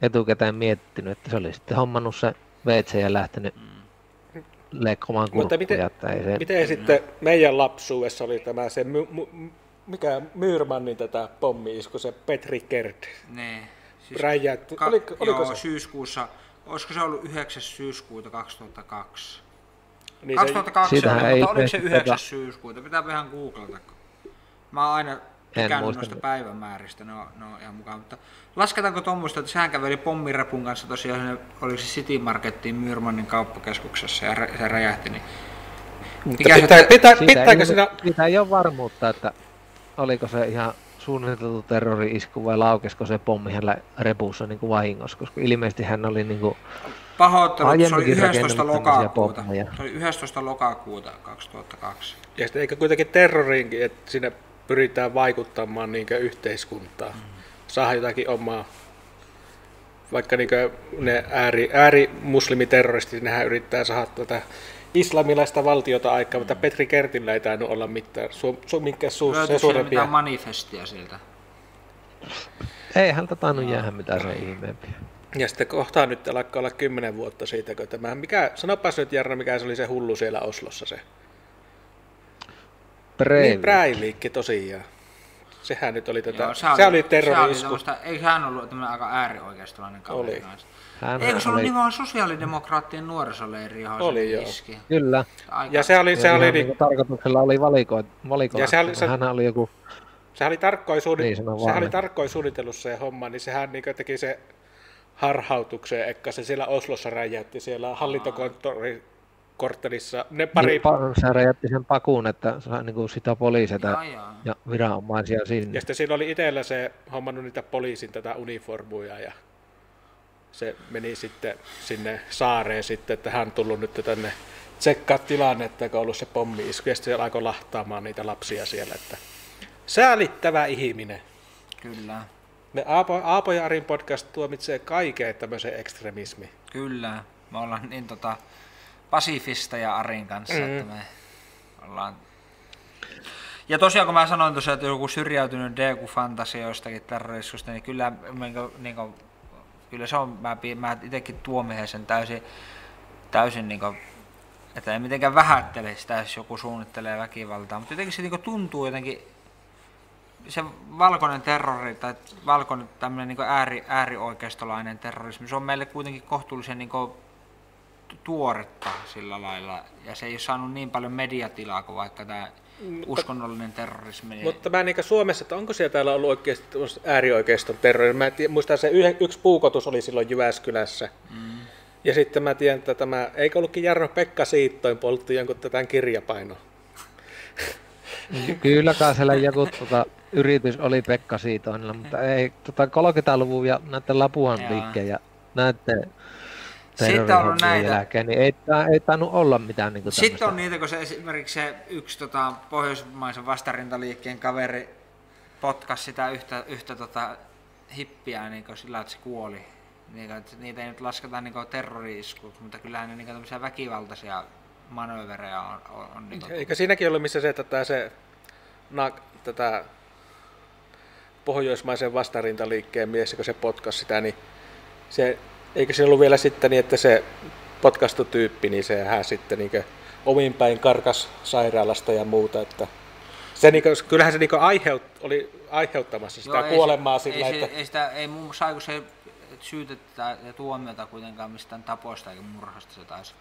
etukäteen miettinyt, että se oli sitten hommannut se WC ja lähtenyt mm. leikkomaan Mutta miten, että ei se... miten sitten meidän lapsuudessa oli tämä se, my, my, mikä Myyrmannin tätä pommi-isku, se Petri Kert? Niin. Siis. Ka- oliko, oliko joo, se? syyskuussa, olisiko se ollut 9. syyskuuta 2002? Niin 2002, se, mutta ei oliko se 9. syyskuuta? Pitää ihan googlata. Mä oon aina tykännyt noista päivämääristä, ne on, ne on ihan mukaan. Mutta lasketaanko tuommoista, että sehän käveli pommirepun kanssa tosiaan, oli se City Marketin Myyrmannin kauppakeskuksessa ja se räjähti, niin Mikä pitää, se, pitää, pitää, pitääkö siinä... Siitä ei ole varmuutta, että oliko se ihan suunniteltu terrori-isku vai laukesko se pommi hänellä repussa niin kuin vahingossa, koska ilmeisesti hän oli niin kuin Pahoittelut, se oli 11. lokakuuta. Se oli 11. lokakuuta 2002. Ja sitten eikä kuitenkin terroriinkin, että sinne pyritään vaikuttamaan niin yhteiskuntaa. Mm. Saada jotakin omaa, vaikka niin ne ääri, äärimuslimiterroristit, nehän yrittää saada tätä islamilaista valtiota aikaa, mutta Petri Kertillä ei tainnut olla mitään, su, su, minkä su, se suurempia. mitään manifestia sieltä? Ei häntä tainnut jäädä mitään se ihmeempiä. Ja sitten kohtaa nyt alkaa olla kymmenen vuotta siitä, kun tämä, mikä, sanopas nyt Jarno, mikä se oli se hullu siellä Oslossa se. Breivik. Niin, Breivik tosiaan. Sehän nyt oli tätä, Joo, se, se oli, oli terrori-isku. Eikö hän ollut tämmöinen aika äärioikeistolainen kaveri oli. Hän Eikö se ollut oli... niin sosiaalidemokraattien nuorisoleiri, johon oli, se joo. iski? Kyllä. Aika... Ja se oli... Se oli niin... tarkoituksella oli valikoit, valikoit. Ja se oli, se... Hän oli joku... Sehän oli tarkkoin, suunnit... niin, sehän oli tarkkoin suunnitellut se homma, niin sehän niin teki se harhautukseen, että se siellä Oslossa räjäytti siellä hallintokonttori korttelissa. Ne pari... Niin, se räjäytti sen pakuun, että niin kuin sitä poliiseita ja, ja. ja viranomaisia sinne. Ja sitten siinä oli itsellä se hommannut niitä poliisin tätä uniformuja ja se meni sitten sinne saareen sitten, että hän tullut nyt tänne tsekkaa tilannetta, kun on ollut se pommi isku, ja sitten alkoi lahtaamaan niitä lapsia siellä, että säälittävä ihminen. Kyllä. Me Aapo, Aapo ja Arin podcast tuomitsee kaiken tämmöisen ekstremismi. Kyllä, me ollaan niin tota, pasifista ja Arin kanssa, mm. että me ollaan... Ja tosiaan kun mä sanoin tosiaan, että joku syrjäytynyt DQ-fantasia jostakin terroriskusta, niin kyllä, niin kuin, niin kuin, kyllä se on, mä, mä itsekin tuomihin sen täysin, täysin niin kuin, että ei mitenkään vähättele sitä, jos joku suunnittelee väkivaltaa, mutta jotenkin se niin kuin, tuntuu jotenkin se valkoinen terrori tai valkoinen tämmöinen niin ääri, äärioikeistolainen terrorismi, se on meille kuitenkin kohtuullisen niin kuin, tuoretta sillä lailla, ja se ei ole saanut niin paljon mediatilaa kuin vaikka tämä uskonnollinen terrorismi. Mutta mä niin Suomessa, että onko siellä täällä ollut oikeasti äärioikeiston terrorismi? Mä tiedän, muistan se yksi puukotus oli silloin Jyväskylässä. Mm. Ja sitten mä tiedän, että tämä, eikö ollutkin Jarno Pekka Siittoin poltti jonkun tätä kirjapainoa? Kyllä kai siellä joku tuota, yritys oli Pekka Siitoinilla, mutta ei tota 30-luvun ja näiden Lapuan liikkeen ja näiden sitten on näitä. Jälkeen, niin ei, ei tainnut olla mitään niin Sitten on niitä, kun se esimerkiksi se yksi tota, pohjoismaisen vastarintaliikkeen kaveri potkasi sitä yhtä, yhtä tota, hippiä niin sillä, että se kuoli. Niin, että niitä ei nyt lasketa niin terrori mutta kyllähän ne niin väkivaltaisia manööverejä on. on, on niin Eikö siinäkin ollut missä se, että se na, tätä pohjoismaisen vastarintaliikkeen mies, kun se potkasi sitä, niin se, eikö se ollut vielä sitten niin, että se potkastutyyppi, niin se hän sitten niin omin päin karkas sairaalasta ja muuta, että se, niin kuin, kyllähän se niin aiheut, oli aiheuttamassa sitä Joo, kuolemaa ei, sillä, ei, että... Ei, sitä, ei muun muassa se syytettä ja tuomiota kuitenkaan mistään tapoista eikä murhasta se taisi.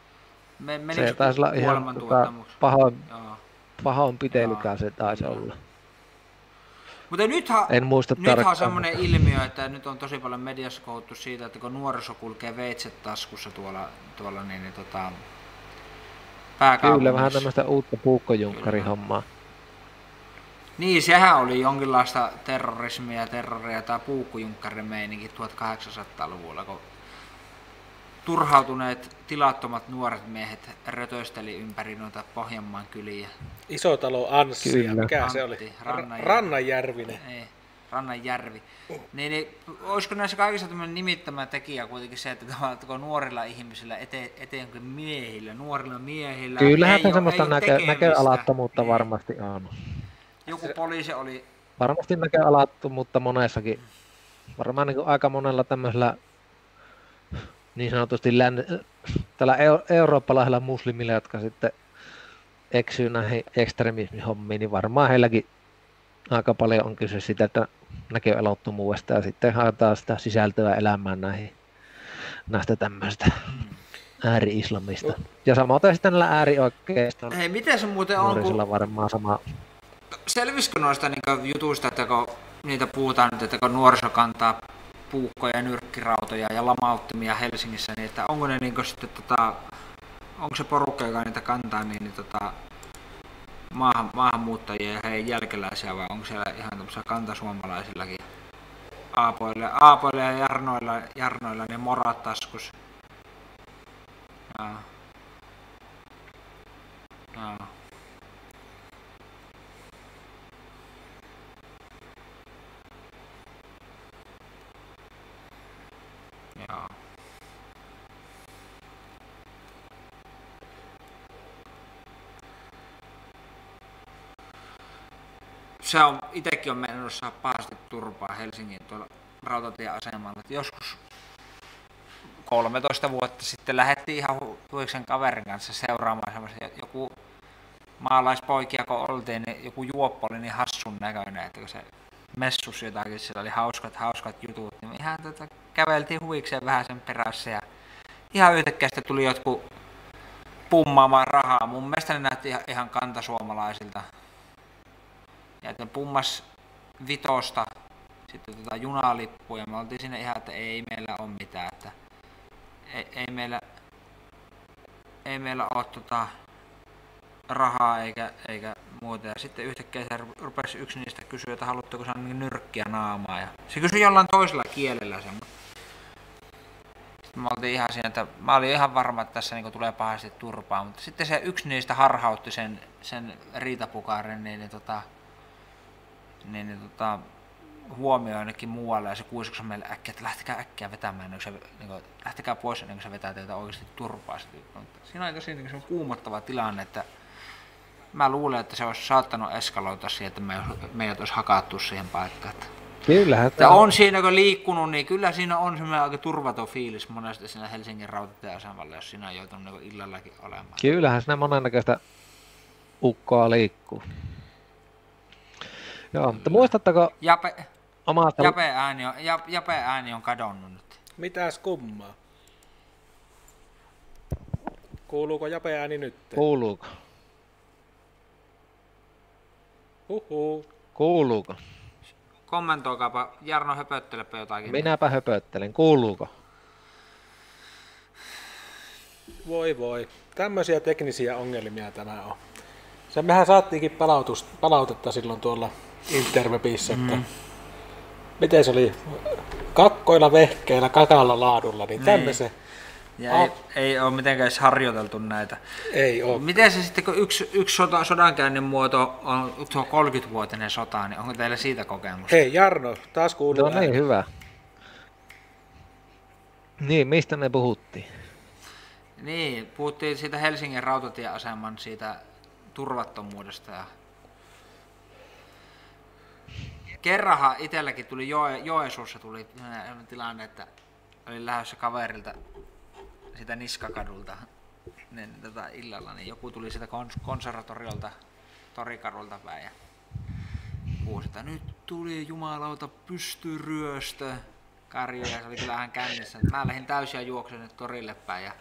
Me, se taisi olla ihan tota, pahoin, pahoinpitelykään se taisi olla. Mutta nythän, en muista nythän on semmoinen ilmiö, että nyt on tosi paljon mediassa kohuttu siitä, että kun nuoriso kulkee veitset taskussa tuolla, tuolla niin, niin tota, Kyllä, vähän tämmöistä uutta puukkojunkkari-hommaa. Niin, sehän oli jonkinlaista terrorismia, terroria tai puukkojunkkari-meininki 1800-luvulla, kun turhautuneet tilattomat nuoret miehet rötösteli ympäri noita Pohjanmaan kyliä. talo Anssi, Kyllä. mikä Antti, se oli? Rannanjärvi. Rannanjärvinen. Ei, Rannanjärvi. Niin, niin, olisiko näissä kaikissa tämmöinen nimittämä tekijä kuitenkin se, että kun nuorilla ihmisillä, ete, eteenkin miehillä, nuorilla miehillä Kyllähän se semmoista näkö, näköalattomuutta varmasti on. Joku poliisi oli... Varmasti näköalattomuutta monessakin. Varmaan niin aika monella tämmöisellä niin sanotusti län, tällä eurooppalaisella muslimilla, jotka sitten eksyy näihin ekstremismihommiin, niin varmaan heilläkin aika paljon on kyse sitä, että näköelottomuudesta ja sitten haetaan sitä sisältöä elämään näihin, näistä tämmöistä ääri-islamista. Ja samoin sitten näillä äärioikeista. Hei, miten se muuten on? Kun... varmaan sama. Selvisikö noista niin jutuista, että kun niitä puhutaan nyt, että kun nuoriso kantaa puukkoja, nyrkkirautoja ja lamauttimia Helsingissä, niin että onko ne niin sitten tota, onko se porukka, joka niitä kantaa, niin, niin tota, maahan, maahanmuuttajia ja heidän jälkeläisiä vai onko siellä ihan tämmöisiä kantasuomalaisillakin aapoille, aapoille ja jarnoilla, jarnoilla ne morat taskus. Jaa. Jaa. Joo. Se on, itekin on menossa pahasti turpaa Helsingin tuolla rautatieasemalla. Joskus 13 vuotta sitten lähdettiin ihan Huiksen kaverin kanssa seuraamaan semmoisia, joku maalaispoikia kun oltiin, niin joku juoppo oli niin hassun näköinen, että kun se messus jotakin, siellä oli hauskat, hauskat jutut, niin ihan tota, käveltiin huvikseen vähän sen perässä ja ihan yhtäkkiä tuli jotkut pummaamaan rahaa. Mun mielestä ne näytti ihan, ihan kantasuomalaisilta. Ja että pummas vitosta sitten tota junalippuja. Me oltiin sinne ihan, että ei meillä ole mitään, että ei, ei meillä ei meillä ole tota, rahaa eikä, eikä muuta. Ja sitten yhtäkkiä se rupesi yksi niistä kysyä, että haluatteko saada niin nyrkkiä naamaa. Ja se kysyi jollain toisella kielellä sen. Sitten oltiin ihan siinä, että mä olin ihan varma, että tässä niin tulee pahasti turpaa, mutta sitten se yksi niistä harhautti sen, sen riitapukarin, niin, niin, tota, niin, niin tota, huomio ainakin muualle ja se kuiskuksi meille äkkiä, että lähtekää äkkiä vetämään, niin se, niin kuin, lähtekää pois ennen kuin se vetää teitä oikeasti turpaa. Siinä oli tosi niin kuumottava tilanne, että mä luulen, että se olisi saattanut eskaloita siihen, että me, meidät olisi hakattu siihen paikkaan. Kyllähän. Ja on siinä, kun liikkunut, niin kyllä siinä on semmoinen aika turvaton fiilis monesti siinä Helsingin rautatieasemalla, jos siinä on joutunut niin illallakin olemaan. Kyllähän siinä monennäköistä ukkoa liikkuu. Joo, mutta muistatteko Jape, omasta... Jape, ääni on, Jape ääni on kadonnut nyt. Mitäs kummaa? Kuuluuko Jape ääni nyt? Kuuluuko? Huhu. Kuuluuko? Kommentoikaapa, Jarno höpöttelepä jotakin. Minäpä höpöttelen, kuuluuko? Voi voi, tämmöisiä teknisiä ongelmia tämä on. Se mehän saattiinkin palautus, palautetta silloin tuolla Interwebissä, että mm. miten se oli kakkoilla vehkeillä, kakalla laadulla, niin, niin. tämmöisen ja oh. ei, ei ole mitenkään edes harjoiteltu näitä. Ei ole. Miten se sitten, kun yksi, yksi sota, sodankäynnin muoto on, on 30-vuotinen sota, niin onko teillä siitä kokemusta? Hei Jarno, taas kuuluu. No niin, hyvä. Niin, mistä me puhuttiin? Niin, puhuttiin siitä Helsingin rautatieaseman siitä turvattomuudesta ja kerrahan itselläkin tuli Joe, Joesuussa tuli tilanne, että olin lähdössä kaverilta sitä Niskakadulta niin, tota, illalla, niin joku tuli sitä kons- konservatoriolta torikadulta päin ja huusi, että nyt tuli jumalauta pystyryöstö. Karju ja se oli kyllä ihan kännissä. Mä lähdin täysiä juoksen nyt torille päin. Ja...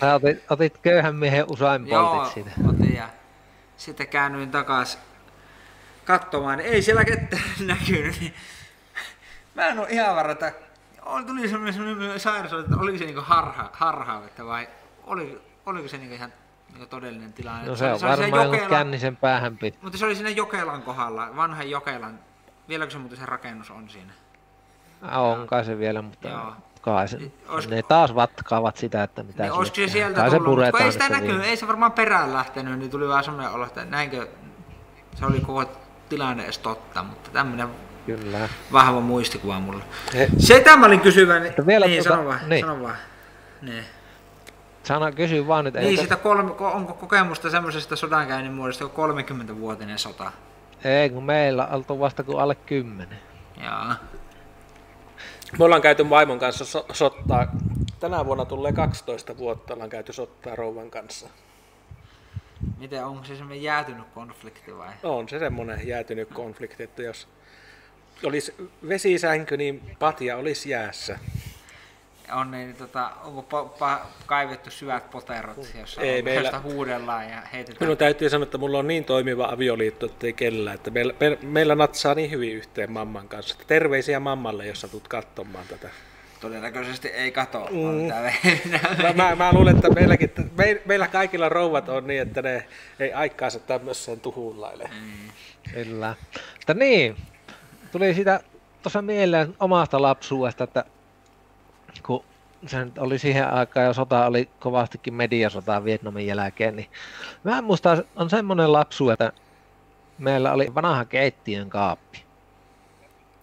Sä otit, otit köyhän miehen usain Joo, poltit siitä. otin ja sitten käännyin takas katsomaan, niin ei siellä ketään näkynyt. Niin mä en oo ihan varma, että oli- tuli semmoinen, semmoinen sairaus, että oliko se niinku harha, harhaavetta vai oli, oliko se niinku ihan niinku todellinen tilanne. No Se se on se varmaan joku Jokela- kännisen päähän piti. Mutta se oli siinä Jokelan kohdalla, vanhan Jokelan. Vieläkö se muuten se rakennus on siinä? Ah, On kai se vielä, mutta Joo. kai se, Olisiko- ne taas vatkaavat sitä, että mitä Niin, se tehdään. sieltä Kai se tullut, kun puretaan ei sitä näkynyt, ei se varmaan perään lähtenyt, niin tuli vaan semmoinen olo, että näinkö se oli koko tilanne edes totta, mutta tämmöinen Kyllä. vahva muistikuva mulla. He, Se tämä olin kysyvän, Mutta vielä niin tuota- sano vaan, niin. sano vaan. Niin, Sana kysy vaan nyt, niin sitä kolme, ko- onko kokemusta semmoisesta sodankäynnin muodosta kuin 30-vuotinen sota? ei kun meillä oltu vasta kuin alle kymmenen. Jaa. me ollaan käyty vaimon kanssa so- sottaa. Tänä vuonna tulee 12 vuotta ollaan käyty sottaa rouvan kanssa. Miten, onko se semmoinen jäätynyt konflikti vai? On se semmoinen jäätynyt konflikti, että jos olisi vesisänky, niin patja olisi jäässä. On niin, tota, onko po- pa- kaivettu syvät poterot, jossa Ei on meillä- huudellaan ja heitetään? Minun täytyy sanoa, että mulla on niin toimiva avioliitto, että ei kellään. Että meillä, me, meillä natsaa niin hyvin yhteen mamman kanssa. Terveisiä mammalle, jos sä tulet katsomaan tätä. Todennäköisesti ei kato. Mm. Mm. Mä, mä, mä luulen, että meilläkin, me, meillä kaikilla rouvat on niin, että ne ei aikaansa tämmöiseen tuhullaile. Kyllä. Mutta niin, tuli sitä tuossa mieleen omasta lapsuudesta, että kun se nyt oli siihen aikaan ja sota oli kovastikin mediasota Vietnamin jälkeen, niin mä en muista, on semmoinen lapsu, että meillä oli vanha keittiön kaappi.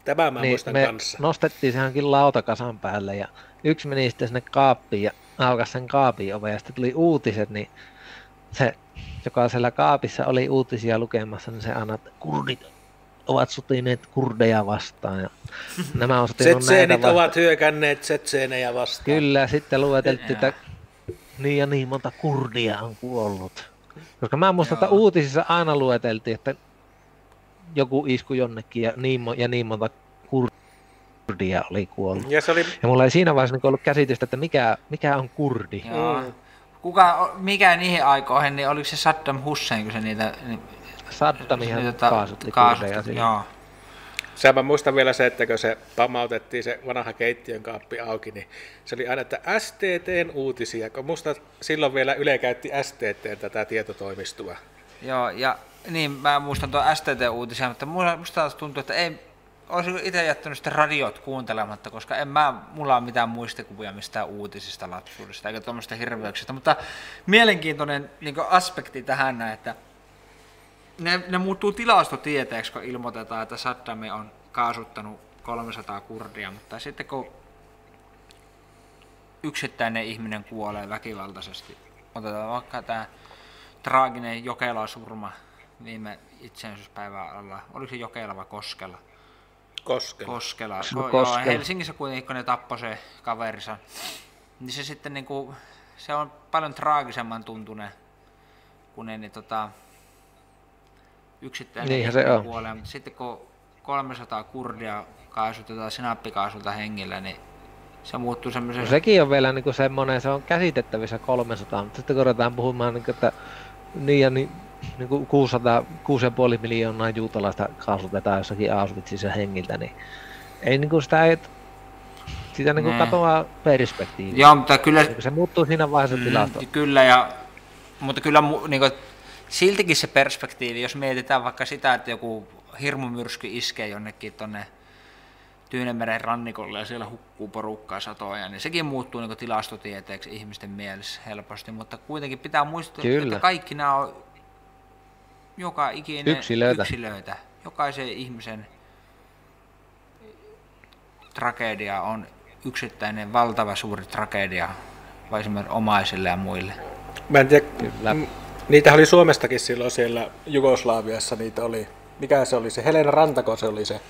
Tämä mä niin muistan me kanssa. nostettiin se johonkin lautakasan päälle ja yksi meni sitten sinne kaappiin ja aukasi sen kaapin oven ja sitten tuli uutiset, niin se, joka siellä kaapissa oli uutisia lukemassa, niin se aina, että kurdit ovat sotineet kurdeja vastaan ja nämä on sotinut näitä vastaan. ovat hyökänneet tsetseenejä vastaan. Kyllä, sitten lueteltiin, että niin ja niin monta kurdia on kuollut. Koska mä muistan, että uutisissa aina lueteltiin, että joku isku jonnekin ja niin, ja niin monta kurdia oli kuollut. Ja se oli, Ja mulla ei siinä vaiheessa niinku ollut käsitystä, että mikä, mikä on kurdi. Joo. Mm. Kuka, mikä niihin aikoihin, niin oliko se Saddam Hussein, kun se niitä... Niin, Saddamihan niitä kaasutti kaasutti, kurdeja siinä. Joo. se mä muistan vielä se, että kun se pamautettiin se vanha keittiön kaappi auki, niin se oli aina, että STTn uutisia, kun musta silloin vielä Yle käytti STT tätä tietotoimistoa. Joo, ja niin mä muistan tuon STT-uutisia, mutta musta taas tuntuu, että ei, olisin itse jättänyt sitten radiot kuuntelematta, koska en mä, mulla ole mitään muistikuvia mistään uutisista lapsuudesta eikä tuommoista hirveyksistä, mutta mielenkiintoinen niin aspekti tähän että ne, ne muuttuu tilastotieteeksi, kun ilmoitetaan, että Saddam on kaasuttanut 300 kurdia, mutta sitten kun yksittäinen ihminen kuolee väkivaltaisesti, otetaan vaikka tämä traaginen Jokela-surma viime itsenäisyyspäivän alla, oliko se Jokela vai Koskela? Koskela. Koskela. No, Ko- Joo, Koskela. Helsingissä kuitenkin, kun ne tappoi se kaverinsa, niin se sitten niinku, se on paljon traagisemman tuntunen, kun ne niin, tota, yksittäinen Niinhän se on. kuolee, mutta sitten kun 300 kurdia kaasutetaan sinappikaasulta hengillä, niin se muuttuu semmoisen... No sekin on vielä niinku semmoinen, se on käsitettävissä 300, mutta sitten kun ruvetaan puhumaan, niinku, että niin ja niin, niinku 600, 6,5 miljoonaa juutalaista kaasutetaan jossakin Auschwitzissa hengiltä, niin ei niinku sitä, ei, sitä niinku Nee. katoaa perspektiivi. Joo, mutta kyllä, Niinku se muuttuu siinä vaiheessa mm, tilasto. Kyllä, ja, mutta kyllä niin kuin, siltikin se perspektiivi, jos mietitään vaikka sitä, että joku hirmumyrsky iskee jonnekin tuonne Tyynemeren rannikolle ja siellä hukkuu porukkaa satoja, niin sekin muuttuu niin tilastotieteeksi ihmisten mielessä helposti, mutta kuitenkin pitää muistaa, Kyllä. että kaikki nämä on joka ikinen Yksilöitä. yksilöitä. Jokaisen ihmisen tragedia on yksittäinen valtava suuri tragedia, vai esimerkiksi omaisille ja muille. Mä en tiedä, Kyllä. niitä oli Suomestakin silloin siellä Jugoslaviassa, niitä oli mikä se oli se, Helena Rantako se oli se,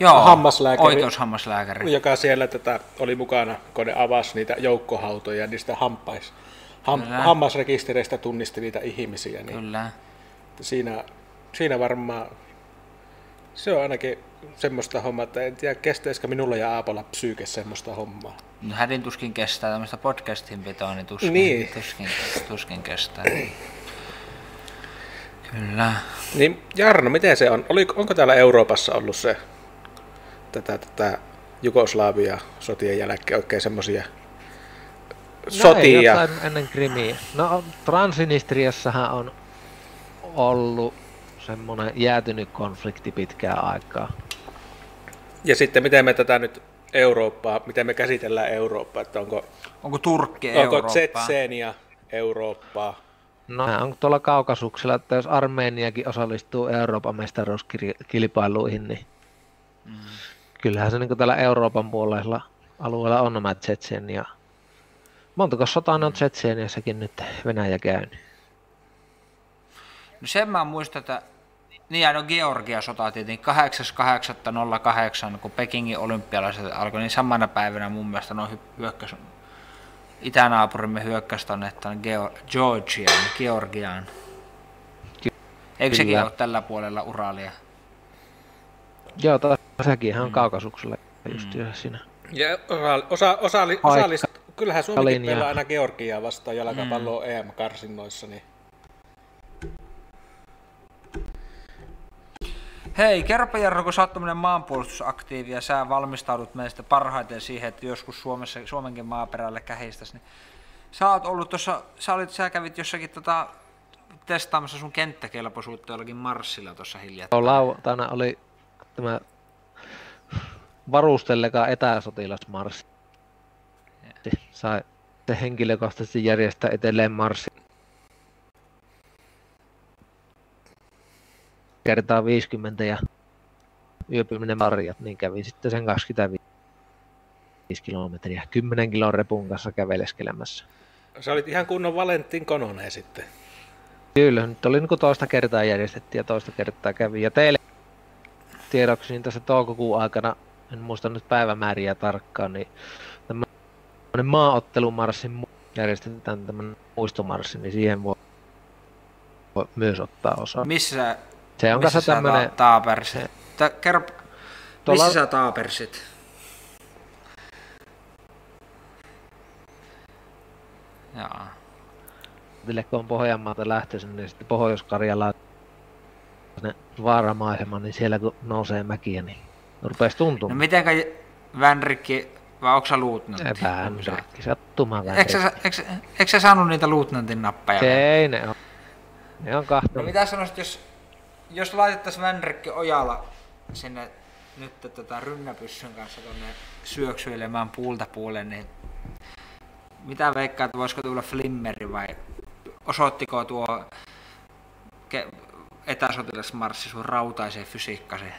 Joo, Hammaslääkäri. oikeushammaslääkäri. joka siellä tätä oli mukana, kun ne avasi niitä joukkohautoja, niistä hampais, ham, Kyllä. hammasrekistereistä tunnisti niitä ihmisiä, niin Kyllä. Siinä, siinä varmaan se on ainakin semmoista hommaa, että en tiedä kestäisikö minulla ja Aapolla psyyke semmoista hommaa. No hädin tuskin kestää tämmöistä podcastin pitoa, niin tuskin, Niin. tuskin, tuskin kestää. Kyllä. Niin Jarno, miten se on? Oli, onko täällä Euroopassa ollut se tätä, tätä Jugoslavia sotien jälkeen oikein semmoisia No ei, sotia? jotain ennen Krimiä. No Transnistriassahan on ollut semmoinen jäätynyt konflikti pitkään aikaa. Ja sitten miten me tätä nyt Eurooppaa, miten me käsitellään Eurooppaa, että onko, Onko Turkki onko Eurooppaa? Tsetseenia Eurooppaa? No on tuolla kaukasuksella, että jos Armeniakin osallistuu Euroopan mestaruuskilpailuihin, niin Mm. kyllähän se niin täällä Euroopan puolella alueella on nämä Tsetseenia. Montako sotaa ne on Tsetseeniassakin nyt Venäjä käynyt? No sen mä muistan, että niin ja no Georgia sota tietenkin 8.8.08, kun Pekingin olympialaiset alkoi, niin samana päivänä mun mielestä noin hy- hyökkäs, itänaapurimme hyökkäsi tonne tonne Geo- Georgiaan, Georgiaan. Eikö sekin Kyllä. ole tällä puolella Uralia? Joo, taas sekin ihan kaukasuksella just mm. siinä. Ja osa, osa, osa, osallist, kyllähän Suomikin pelaa aina Georgiaa vastaan jalkapalloa EM-karsinnoissa, niin Hei, kerropa Jarno, kun sä oot maanpuolustusaktiivi ja sä valmistaudut meistä parhaiten siihen, että joskus Suomessa, Suomenkin maaperälle kähistäs, niin sä oot ollut tuossa, sä, olit, sä kävit jossakin tota, testaamassa sun kenttäkelpoisuutta jollakin Marssilla tuossa hiljattain. Tuo lauantaina oli tämä varustellekaan etäsotilasmarssi. Sai se henkilökohtaisesti järjestää etelleen marssi. Kertaa 50 ja yöpyminen marjat, niin kävi sitten sen 25 kilometriä. 10 kilon repun kanssa käveleskelemässä. sä olit ihan kunnon Valentin Kononen sitten. Kyllä, nyt oli niin toista kertaa järjestettiin ja toista kertaa kävi. Ja teille tiedoksi niin tässä toukokuun aikana, en muista nyt päivämääriä tarkkaan, niin tämmöinen maaottelumarssin mu- järjestetään tämmöinen muistomarssi, niin siihen voi, voi myös ottaa osaa. Missä, Se on missä kanssa sä tämmöinen, ta- taapersit? Tä, kerro, Tuolla- missä sä taapersit? Jaa. kun on Pohjanmaalta lähtöisin, niin sitten Pohjois-Karjala vaaramaisema, niin siellä kun nousee mäkiä, niin rupesi No tuntumaan. mitenkä Vänrikki, vai onko sä luutnantti? Vähän Kun sä- rikki, sattumaan vähän. Eikö sä, saanut niitä luutnantin nappeja? Ei ne on. Ne on No kahtunut. mitä sanoisit, jos, jos laitettaisiin Vänrikki Ojala sinne nyt tota rynnäpyssyn kanssa tonne syöksyilemään puulta puoleen, niin mitä veikkaat, voisiko tulla flimmeri vai osoittiko tuo ke- etäsotilasmarssi sun rautaiseen fysiikkaseen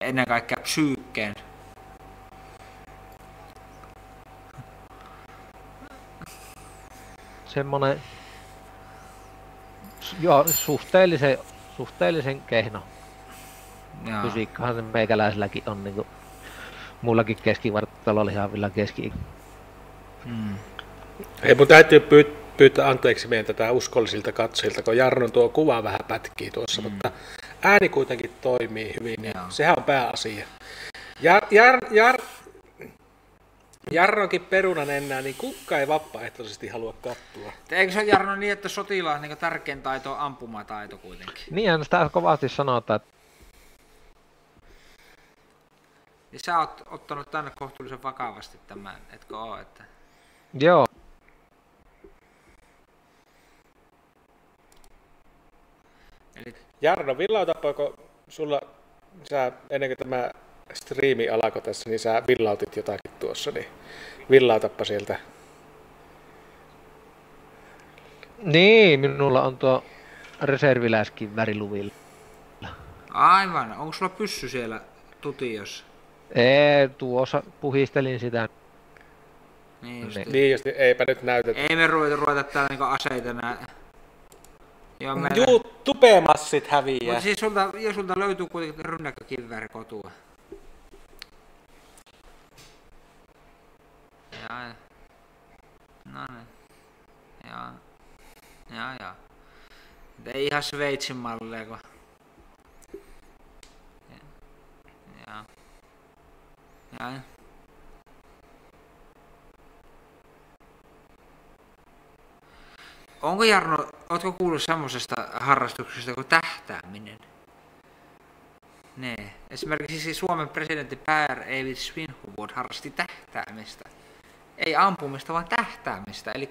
ja ennen kaikkea psyykkeen? semmonen joo, suhteellisen, suhteellisen kehno. Jaa. Fysiikkahan se meikäläiselläkin on niinku mullakin keskivarttalolihavilla keski Mm. Ei mun täytyy pyy- pyytää anteeksi meidän tätä uskollisilta katsojilta, kun Jarnon tuo kuva vähän pätkii tuossa, mm. mutta ääni kuitenkin toimii hyvin, niin Joo. sehän on pääasia. Jar, jar, jar, Jarronkin perunan enää, niin kukka ei vapaaehtoisesti halua kattua. Eikö se Jarno niin, että sotilaan niin tärkein taito on ampumataito kuitenkin? Niinhän sitä kovasti sanotaan, että Niin sä oot ottanut tänne kohtuullisen vakavasti tämän, etkö oo, että... joo, Eli Jarno, villautapa, kun sulla, sä, ennen kuin tämä striimi alkoi tässä, niin sä villautit jotakin tuossa, niin villautappa sieltä. niin, minulla on tuo reserviläiskin väriluvilla. aivan, onko sulla pyssy siellä tutiossa? Ei, tuossa puhistelin sitä. Niin just. Niin. Niin, just, eipä nyt näytetä. Ei me ruveta, ruveta täällä niinku aseita nää Joo, meillä... Juu, tupemassit häviää. Mutta siis sulta, jo sulta löytyy kuitenkin rynnäkkökivääri kotua. Jaa. No niin. Jaa. Jaa, jaa. Ei ihan Sveitsin malleja, kun... Jaa. Jaa. Onko Jarno, ootko kuullut semmoisesta harrastuksesta kuin tähtääminen? Nee. Esimerkiksi Suomen presidentti Per Eivit Svinhufvud harrasti tähtäämistä. Ei ampumista, vaan tähtäämistä. Eli,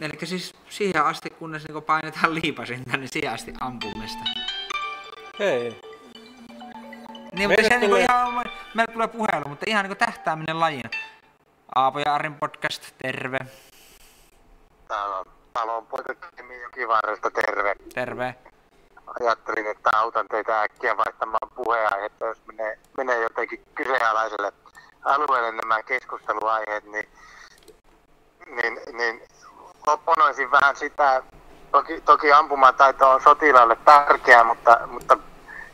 eli siis siihen asti, kunnes niin painetaan liipasinta, niin siihen asti ampumista. Hei. Niin, mutta se tulee... Niin ihan, meillä tulee puhelu, mutta ihan niin tähtääminen lajina. Aapo ja Arin podcast, terve. Täällä on talon poika Kimi Jokivarresta, terve. Terve. Ajattelin, että autan teitä äkkiä vaihtamaan puheenaihetta, jos menee, menee jotenkin kyseenalaiselle alueelle nämä keskusteluaiheet, niin, niin, niin opponoisin vähän sitä, toki, toki ampumataito on sotilaalle tärkeää, mutta, mutta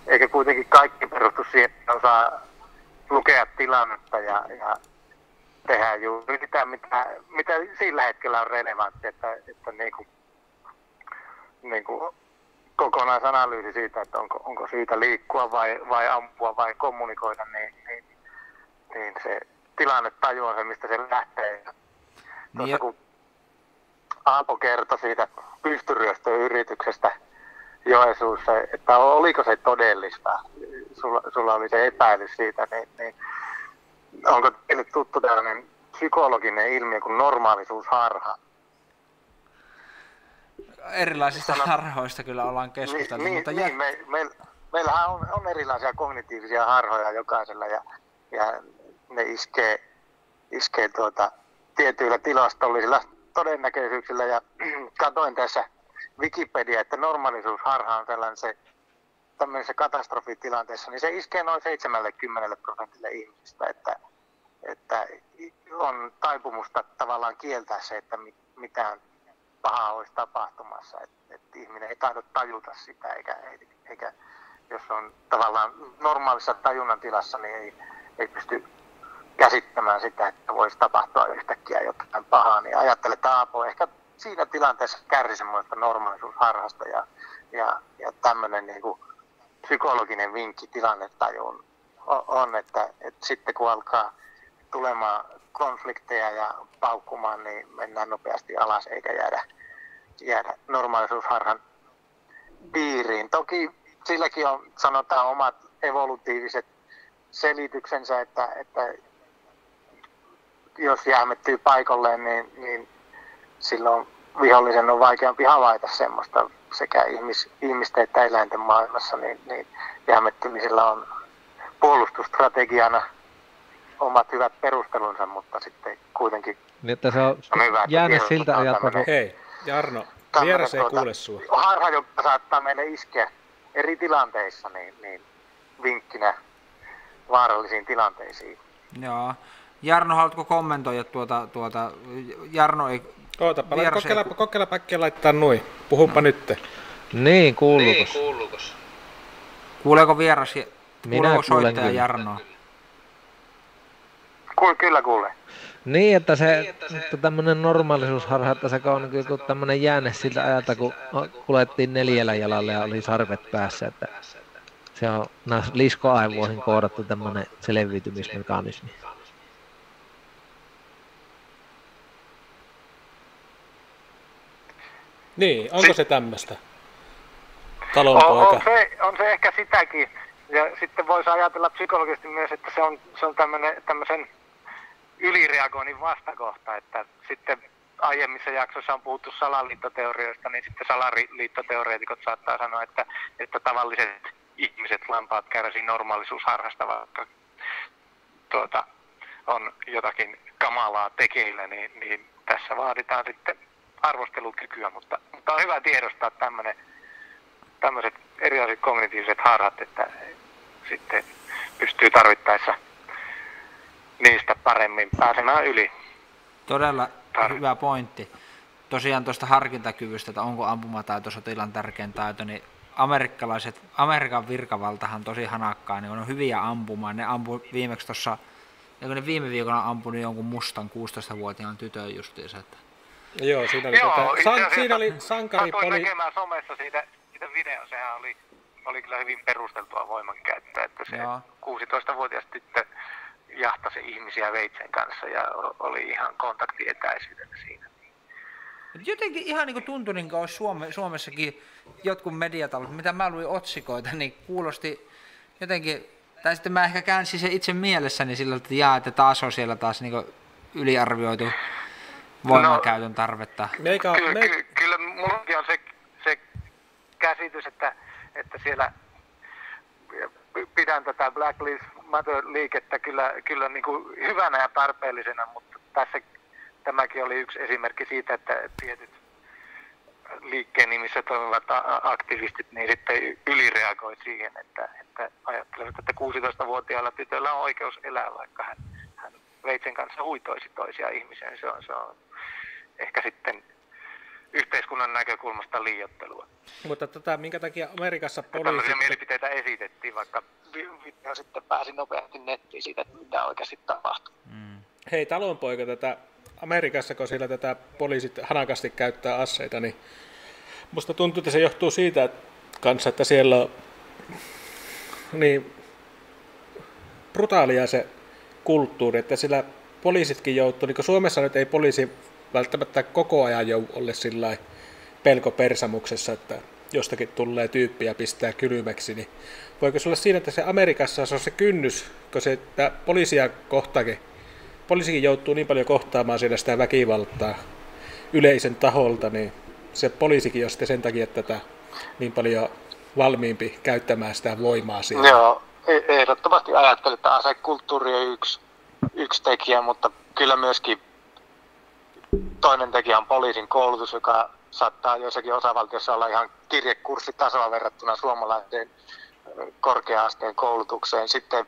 eikä kuitenkin kaikki perustu siihen, että osaa lukea tilannetta ja, ja tehdä juuri sitä, mitä, mitä sillä hetkellä on relevantti, että, että niin kuin, niin kuin kokonaisanalyysi siitä, että onko, onko syytä liikkua vai, vai ampua vai kommunikoida, niin, niin, niin se tilanne on se, mistä se lähtee. Tuossa niin kun Aapo kertoi siitä pystyryöstöyrityksestä Joesuussa, että oliko se todellista, sulla, sulla oli se epäilys siitä, niin, niin onko teille tuttu tällainen psykologinen ilmiö kuin normaalisuusharha? Erilaisista Sano, harhoista kyllä ollaan keskusteltu. Niin, mutta niin, me, me, meillähän on, on erilaisia kognitiivisia harhoja jokaisella ja, ja ne iskee, iskee tuota, tietyillä tilastollisilla todennäköisyyksillä ja katoin tässä Wikipedia, että normaalisuusharha on sellainen se tämmöisessä katastrofitilanteessa, niin se iskee noin 70 prosentille ihmisistä, että, että on taipumusta tavallaan kieltää se, että mitään pahaa olisi tapahtumassa, että, että ihminen ei tahdo tajuta sitä, eikä, eikä jos on tavallaan normaalissa tajunnan tilassa, niin ei, ei pysty käsittämään sitä, että voisi tapahtua yhtäkkiä jotain pahaa, niin ajattelen, että Aapo ehkä siinä tilanteessa kärsi semmoista normaalisuusharhasta ja, ja, ja tämmöinen niin kuin psykologinen vinkki tilannetajuun on, että, että sitten kun alkaa tulemaan konflikteja ja paukkumaan, niin mennään nopeasti alas eikä jäädä, jäädä normaalisuusharhan piiriin. Toki silläkin on, sanotaan, omat evolutiiviset selityksensä, että, että jos jäämettyy paikalleen, niin, niin silloin vihollisen on vaikeampi havaita semmoista sekä ihmis, ihmisten että eläinten maailmassa, niin, niin jäämettymisellä on puolustusstrategiana omat hyvät perustelunsa, mutta sitten kuitenkin niin, että se on, on hyvä, jäänyt siltä ajalta. Hei, Jarno, vieras ei tuota, kuule sua. Harha, joka saattaa meille iskeä eri tilanteissa, niin, niin vinkkinä vaarallisiin tilanteisiin. Joo. Jarno, haluatko kommentoida tuota, tuota Jarno ei... Ootapa, kokeilla, ei... kokeilla päkkiä laittaa noin. Puhupa no. nyt. Niin, kuuluukos? Niin, kuuluukos? Kuuleeko vieras, Minä kuuleeko soittaja Jarnoa? Kuul, kyllä kuulee. Niin, että se, niin, että se tämmöinen normaalisuusharha, että se on niin joku tämmöinen jääne siltä ajalta, kun kuljettiin neljällä jalalla ja oli sarvet päässä, että se on liskoaivoihin koodattu tämmöinen selviytymismekanismi. Niin, onko se tämmöistä? Talonpoika. On, on, se, on se ehkä sitäkin. Ja sitten voisi ajatella psykologisesti myös, että se on, se on tämmöisen ylireagoinnin vastakohta, että sitten aiemmissa jaksoissa on puhuttu salaliittoteorioista, niin sitten salaliittoteoreetikot saattaa sanoa, että, että tavalliset ihmiset, lampaat kärsii normaalisuusharrasta, vaikka tuota, on jotakin kamalaa tekeillä, niin, niin tässä vaaditaan sitten arvostelukykyä, mutta, mutta on hyvä tiedostaa tämmöinen, tämmöiset erilaiset kognitiiviset harhat, että sitten pystyy tarvittaessa niistä paremmin pääsemään yli. Todella Tar- hyvä pointti. tosiaan tuosta harkintakyvystä, että onko ampumataito sotilaan tärkein taito, niin amerikkalaiset, Amerikan virkavaltahan tosi hanakkaa, niin on hyviä ampumaan. Ne ampu viimeksi tuossa, ne viime viikolla ampunut jonkun mustan 16-vuotiaan tytön justiinsa. Että... Joo, siinä oli, Joo, tota, san, siinä oli sankari poli... näkemään somessa siitä, siitä video, sehän oli, oli kyllä hyvin perusteltua voimankäyttöä, että se Joo. 16-vuotias tyttö jahtasi ihmisiä veitsen kanssa ja oli ihan kontaktietäisyydellä siinä. Mut Jotenkin ihan niin kuin tuntui, niin kuin olisi Suome, Suomessakin jotkut mediatalot, mitä mä luin otsikoita, niin kuulosti jotenkin, tai sitten mä ehkä käänsin sen itse mielessäni sillä, että jaa, että taas on siellä taas niin yliarvioitu voimankäytön tarvetta. Meikä, Kyllä, me, ky, kyllä mullakin on se, se käsitys, että, että siellä pidän tätä Black Lives Matter-liikettä kyllä, kyllä niin kuin hyvänä ja tarpeellisena, mutta tässä tämäkin oli yksi esimerkki siitä, että tietyt liikkeen nimissä toimivat aktivistit niin sitten ylireagoi siihen, että, että ajattelevat, että 16-vuotiaalla tytöllä on oikeus elää, vaikka hän veitsen kanssa huitoisi toisia ihmisiä. niin Se on, se on ehkä sitten yhteiskunnan näkökulmasta liiottelua. mutta tota, minkä takia Amerikassa Ja poliisi... tällaisia mielipiteitä esitettiin, vaikka vi- video sitten pääsi nopeasti nettiin siitä, että mitä oikeasti tapahtui. Mm. Hei talonpoika, tätä Amerikassa, kun siellä tätä poliisit hanakasti käyttää aseita, niin musta tuntuu, että se johtuu siitä että kanssa, että siellä on niin brutaalia se kulttuuri, että sillä poliisitkin joutuu, niin Suomessa nyt ei poliisi välttämättä koko ajan jou ole sillä pelko persamuksessa, että jostakin tulee tyyppi ja pistää kylmäksi, niin voiko se olla siinä, että se Amerikassa se on se kynnys, kun se että poliisia kohtaakin, poliisikin joutuu niin paljon kohtaamaan siellä sitä väkivaltaa yleisen taholta, niin se poliisikin on sitten sen takia tätä niin paljon valmiimpi käyttämään sitä voimaa siellä. Joo, ehdottomasti ajattelen, että asekulttuuri on yksi, yksi tekijä, mutta kyllä myöskin toinen tekijä on poliisin koulutus, joka saattaa joissakin osavaltiossa olla ihan kirjekurssitasoa verrattuna suomalaiseen korkea-asteen koulutukseen. Sitten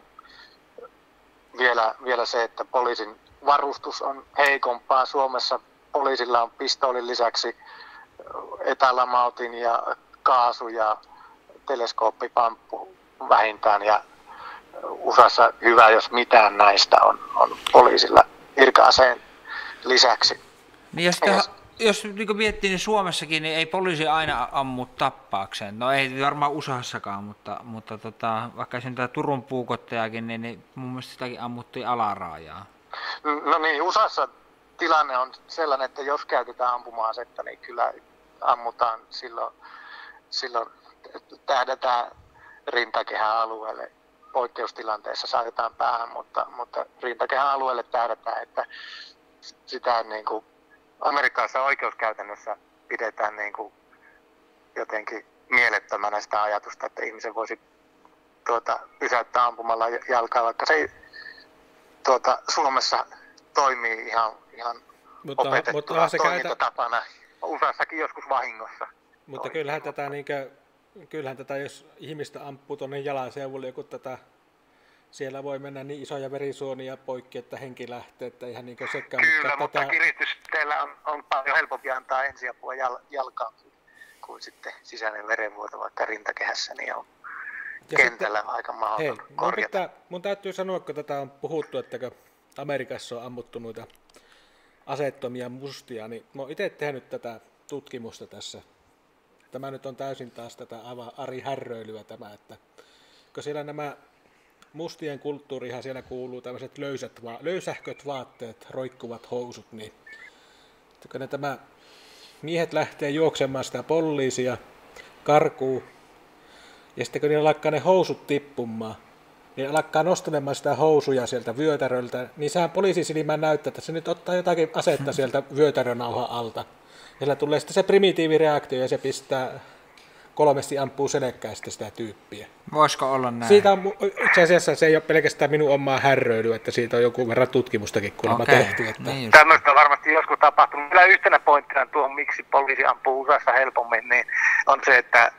vielä, vielä se, että poliisin varustus on heikompaa. Suomessa poliisilla on pistoolin lisäksi etälamautin ja kaasu ja teleskooppipamppu vähintään ja USAssa hyvä, jos mitään näistä on, on poliisilla virka-aseen lisäksi. Niin ja sitten, Yes. jos niin miettii, niin Suomessakin niin ei poliisi aina ammu tappaakseen. No ei varmaan USAssakaan, mutta, mutta tota, vaikka esimerkiksi Turun puukottajakin, niin, niin mun mielestä sitäkin ammuttiin alaraajaa. No niin, USAssa tilanne on sellainen, että jos käytetään ampuma-asetta, niin kyllä ammutaan silloin, silloin tähdätään rintakehän alueelle. Poikkeustilanteessa saatetaan päähän, mutta, mutta rintakehän alueelle tähdätään, että sitä niin kuin amerikkalaisessa oikeuskäytännössä pidetään niin kuin jotenkin mielettömänä sitä ajatusta, että ihmisen voisi tuota, pysäyttää ampumalla jalkaa, vaikka se ei tuota, Suomessa toimii ihan, ihan Mutta, opetettuna mutta, se käytä. USAssakin joskus vahingossa. mutta toimii, kyllähän tätä, niinkö, kyllähän tätä, jos ihmistä ampuu tuonne jalanseuvulle, joku tätä, siellä voi mennä niin isoja verisuonia poikki, että henki lähtee, että eihän niinkö sekään. Kyllä, mutta tätä, kiristysteillä on, on paljon helpompi antaa ensiapua jal, jalkaan kuin, sitten sisäinen verenvuoto vaikka rintakehässä, niin on ja kentällä aika Hei, mahdoton mun, korjata. pitää, mun täytyy sanoa, kun tätä on puhuttu, että kun Amerikassa on ammuttu noita aseettomia mustia, niin mä oon itse tehnyt tätä tutkimusta tässä. Tämä nyt on täysin taas tätä aivan Ari Härröilyä tämä, että kun siellä nämä mustien kulttuurihan siellä kuuluu tämmöiset löysät, va- löysähköt vaatteet, roikkuvat housut, niin kun ne tämä miehet lähtee juoksemaan sitä poliisia, karkuu, ja sitten kun niillä alkaa ne housut tippumaan, niin alkaa nostelemaan sitä housuja sieltä vyötäröltä, niin sehän poliisisilmään näyttää, että se nyt ottaa jotakin asetta sieltä vyötärönauhan alta. Ja sillä tulee sitten se primitiivireaktio ja se pistää kolmesti ampuu selekkäistä sitä tyyppiä. Voisiko olla näin? Siitä on, itse asiassa se ei ole pelkästään minun omaa härröilyä, että siitä on joku verran tutkimustakin kuulemma Okei, tehty. Että... Niin. Tämmöistä on varmasti joskus tapahtunut. Vielä yhtenä pointtina tuohon, miksi poliisi ampuu USAssa helpommin, niin on se, että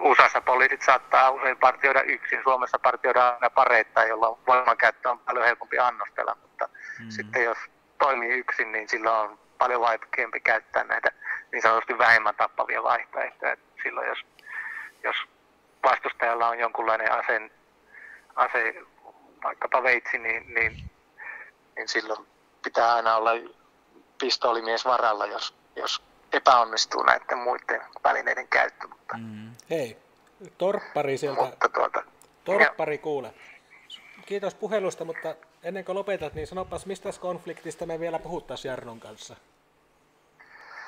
USAssa poliisit saattaa usein partioida yksin, Suomessa partioidaan aina pareittain, jolloin voimankäyttö on paljon helpompi annostella, mutta mm. sitten jos toimii yksin, niin silloin on paljon vaikeampi käyttää näitä niin sanotusti vähemmän tappavia vaihtoehtoja. Et silloin jos, jos vastustajalla on jonkunlainen ase, ase vaikkapa veitsi, niin, niin, niin silloin pitää aina olla pistoolimies varalla, jos, jos epäonnistuu näiden muiden välineiden käyttö. Mutta, Mm. Hei, torppari sieltä, mutta tuota, torppari kuule. Kiitos puhelusta, mutta ennen kuin lopetat, niin sanopas, mistä konfliktista me vielä puhuttaisiin Jarnon kanssa?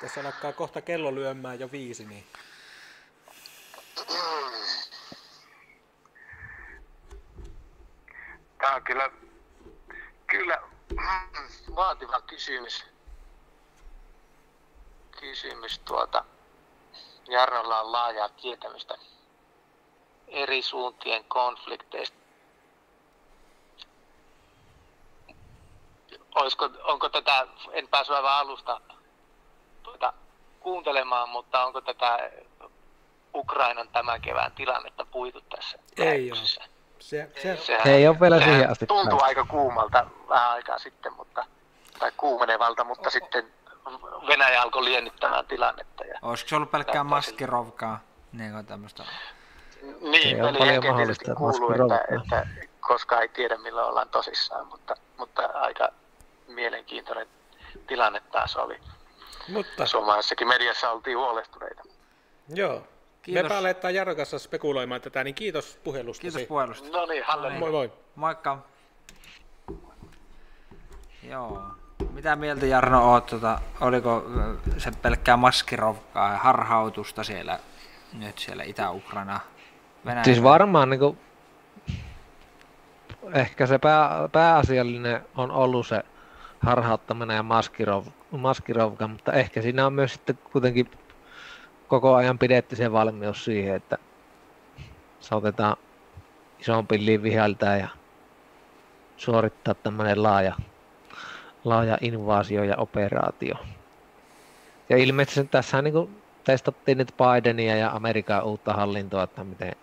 Tässä alkaa kohta kello lyömään jo viisi, niin Tämä on kyllä, kyllä vaativa kysymys. Kysymys tuota. Jarnolla on laajaa tietämystä eri suuntien konflikteista. Olisiko, onko tätä, en päässyt aivan alusta tuota, kuuntelemaan, mutta onko tätä Ukrainan tämän kevään tilannetta puitu tässä Ei lähetyksessä? se, se, Sehän, Ei ole vielä siihen asti Tuntuu aika kuumalta vähän aikaa sitten, mutta, tai kuumenevalta, mutta sitten Venäjä alkoi liennyttämään tilannetta. Ja, Olisiko se ollut pelkkää maskirovkaa? Niin kuin tämmöistä. niin, on peli paljon mahdollista, että kuuluu, että, että, koska ei tiedä milloin ollaan tosissaan, mutta, mutta aika mielenkiintoinen tilanne taas oli. mutta Suomalaisessakin mediassa oltiin huolestuneita. joo. Kiitos. Me aletaan Jarnon kanssa spekuloimaan tätä, niin kiitos puhelusta. Kiitos puhelusta. No niin, Halle. Moi moi. Moikka. Joo. Mitä mieltä Jarno oot, tota, oliko se pelkkää maskirovkaa ja harhautusta siellä nyt siellä Itä-Ukraina Venäjä? Siis varmaan niin kuin, ehkä se pää, pääasiallinen on ollut se harhauttaminen ja maskirov, maskirovka, mutta ehkä siinä on myös sitten kuitenkin koko ajan pidetty se valmius siihen, että saatetaan isompi pilliin viheltää ja suorittaa tämmöinen laaja, laaja invaasio ja operaatio. Ja ilmeisesti tässä niin testattiin nyt Bidenia ja Amerikan uutta hallintoa, että miten,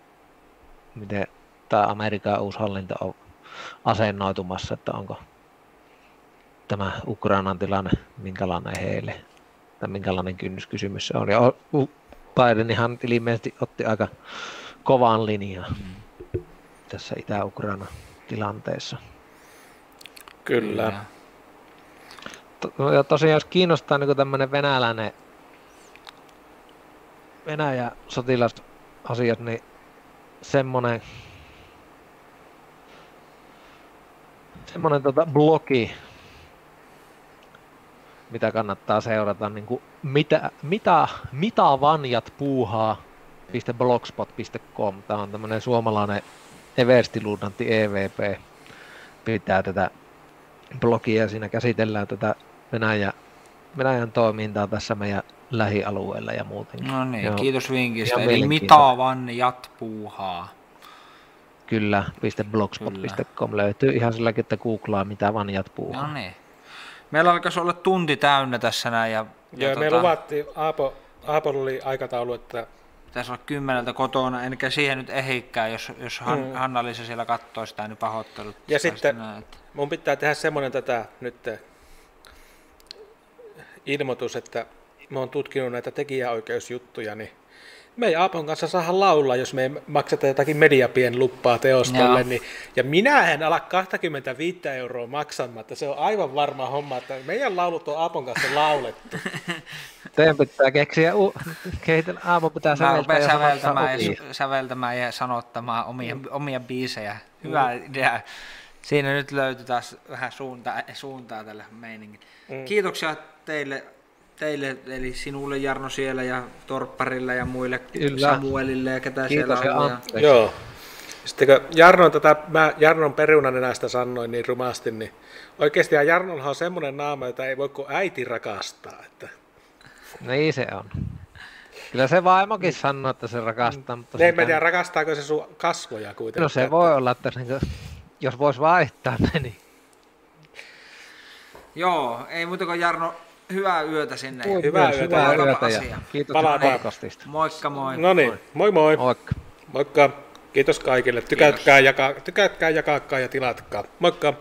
miten tämä Amerikan uusi hallinto on asennoitumassa, että onko tämä Ukrainan tilanne minkälainen heille, tai minkälainen kynnyskysymys se on. Ja U- Bidenihan ilmeisesti otti aika kovan linjan tässä Itä-Ukraina tilanteessa. Kyllä. To- Ja tosiaan jos kiinnostaa niin tämmöinen venäläinen Venäjä sotilasasiat, niin semmonen semmonen tota blogi, mitä kannattaa seurata, niin kuin mitä, mitä, mitä vanjat puuhaa .blogspot.com. Tämä on tämmöinen suomalainen Everstiluudantti EVP pitää tätä blogia ja siinä käsitellään tätä Venäjä, Venäjän toimintaa tässä meidän lähialueella ja muutenkin. No niin, Joo. kiitos vinkistä. Ihan Eli mitä vanjat puuhaa. Kyllä, .blogspot.com löytyy ihan silläkin, että googlaa mitä vanjat puuhaa. No niin. Meillä alkaisi olla tunti täynnä tässä näin. Ja, ja Joo, me tota, luvattiin, Aapo, Aapolla oli aikataulu, että Pitäisi olla kymmeneltä kotona, enkä siihen nyt ehikään, jos, jos Han, Mm. Hanna-Liisa siellä katsoo sitä, niin pahoittelut. Ja sitten- näin, että- mun pitää tehdä semmoinen tätä nyt eh, ilmoitus, että mä oon tutkinut näitä tekijäoikeusjuttuja, niin me ei Aapon kanssa saada laulaa, jos me ei makseta jotakin mediapien luppaa teostolle, Joo. niin, ja minä en ala 25 euroa maksamatta, se on aivan varma homma, että meidän laulut on Aapon kanssa laulettu. Teidän pitää keksiä, u- kehitellä, aamu pitää säveltää ja säveltämään omia. ja, säveltämään ja sanottamaan omia, omia biisejä. Hyvä idea. Siinä nyt löytyi taas vähän suuntaa, suuntaa tälle meiningille. Mm. Kiitoksia teille, teille, eli sinulle Jarno siellä ja Torpparille ja muille Kyllä. Samuelille ja ketä Kiitos siellä on. Ja. Joo. Sitten kun Jarnon, tätä, mä Jarnon perunanenästä sanoin niin rumasti, niin oikeasti ja Jarnonhan on semmoinen naama, jota ei voi kuin äiti rakastaa. Että Niin se on. Kyllä se vaimokin sanoo, että se rakastaa, mutta ne sitä- mä tiedä, rakastaako se sun kasvoja kuitenkin. No se voi olla, että niinku, jos vois vaihtaa ne, niin Joo, ei muuta kuin Jarno, hyvää yötä sinne. Hyvää myös, yötä hyvää yötä ja asia. kiitos Palataan. podcastista. Moikka moi. No niin, moi moi. Moikka. Moikka. Kiitos kaikille. Tykätkää, jakaa, tykätkää, jakaakaa ja tilatkaa. Moikka.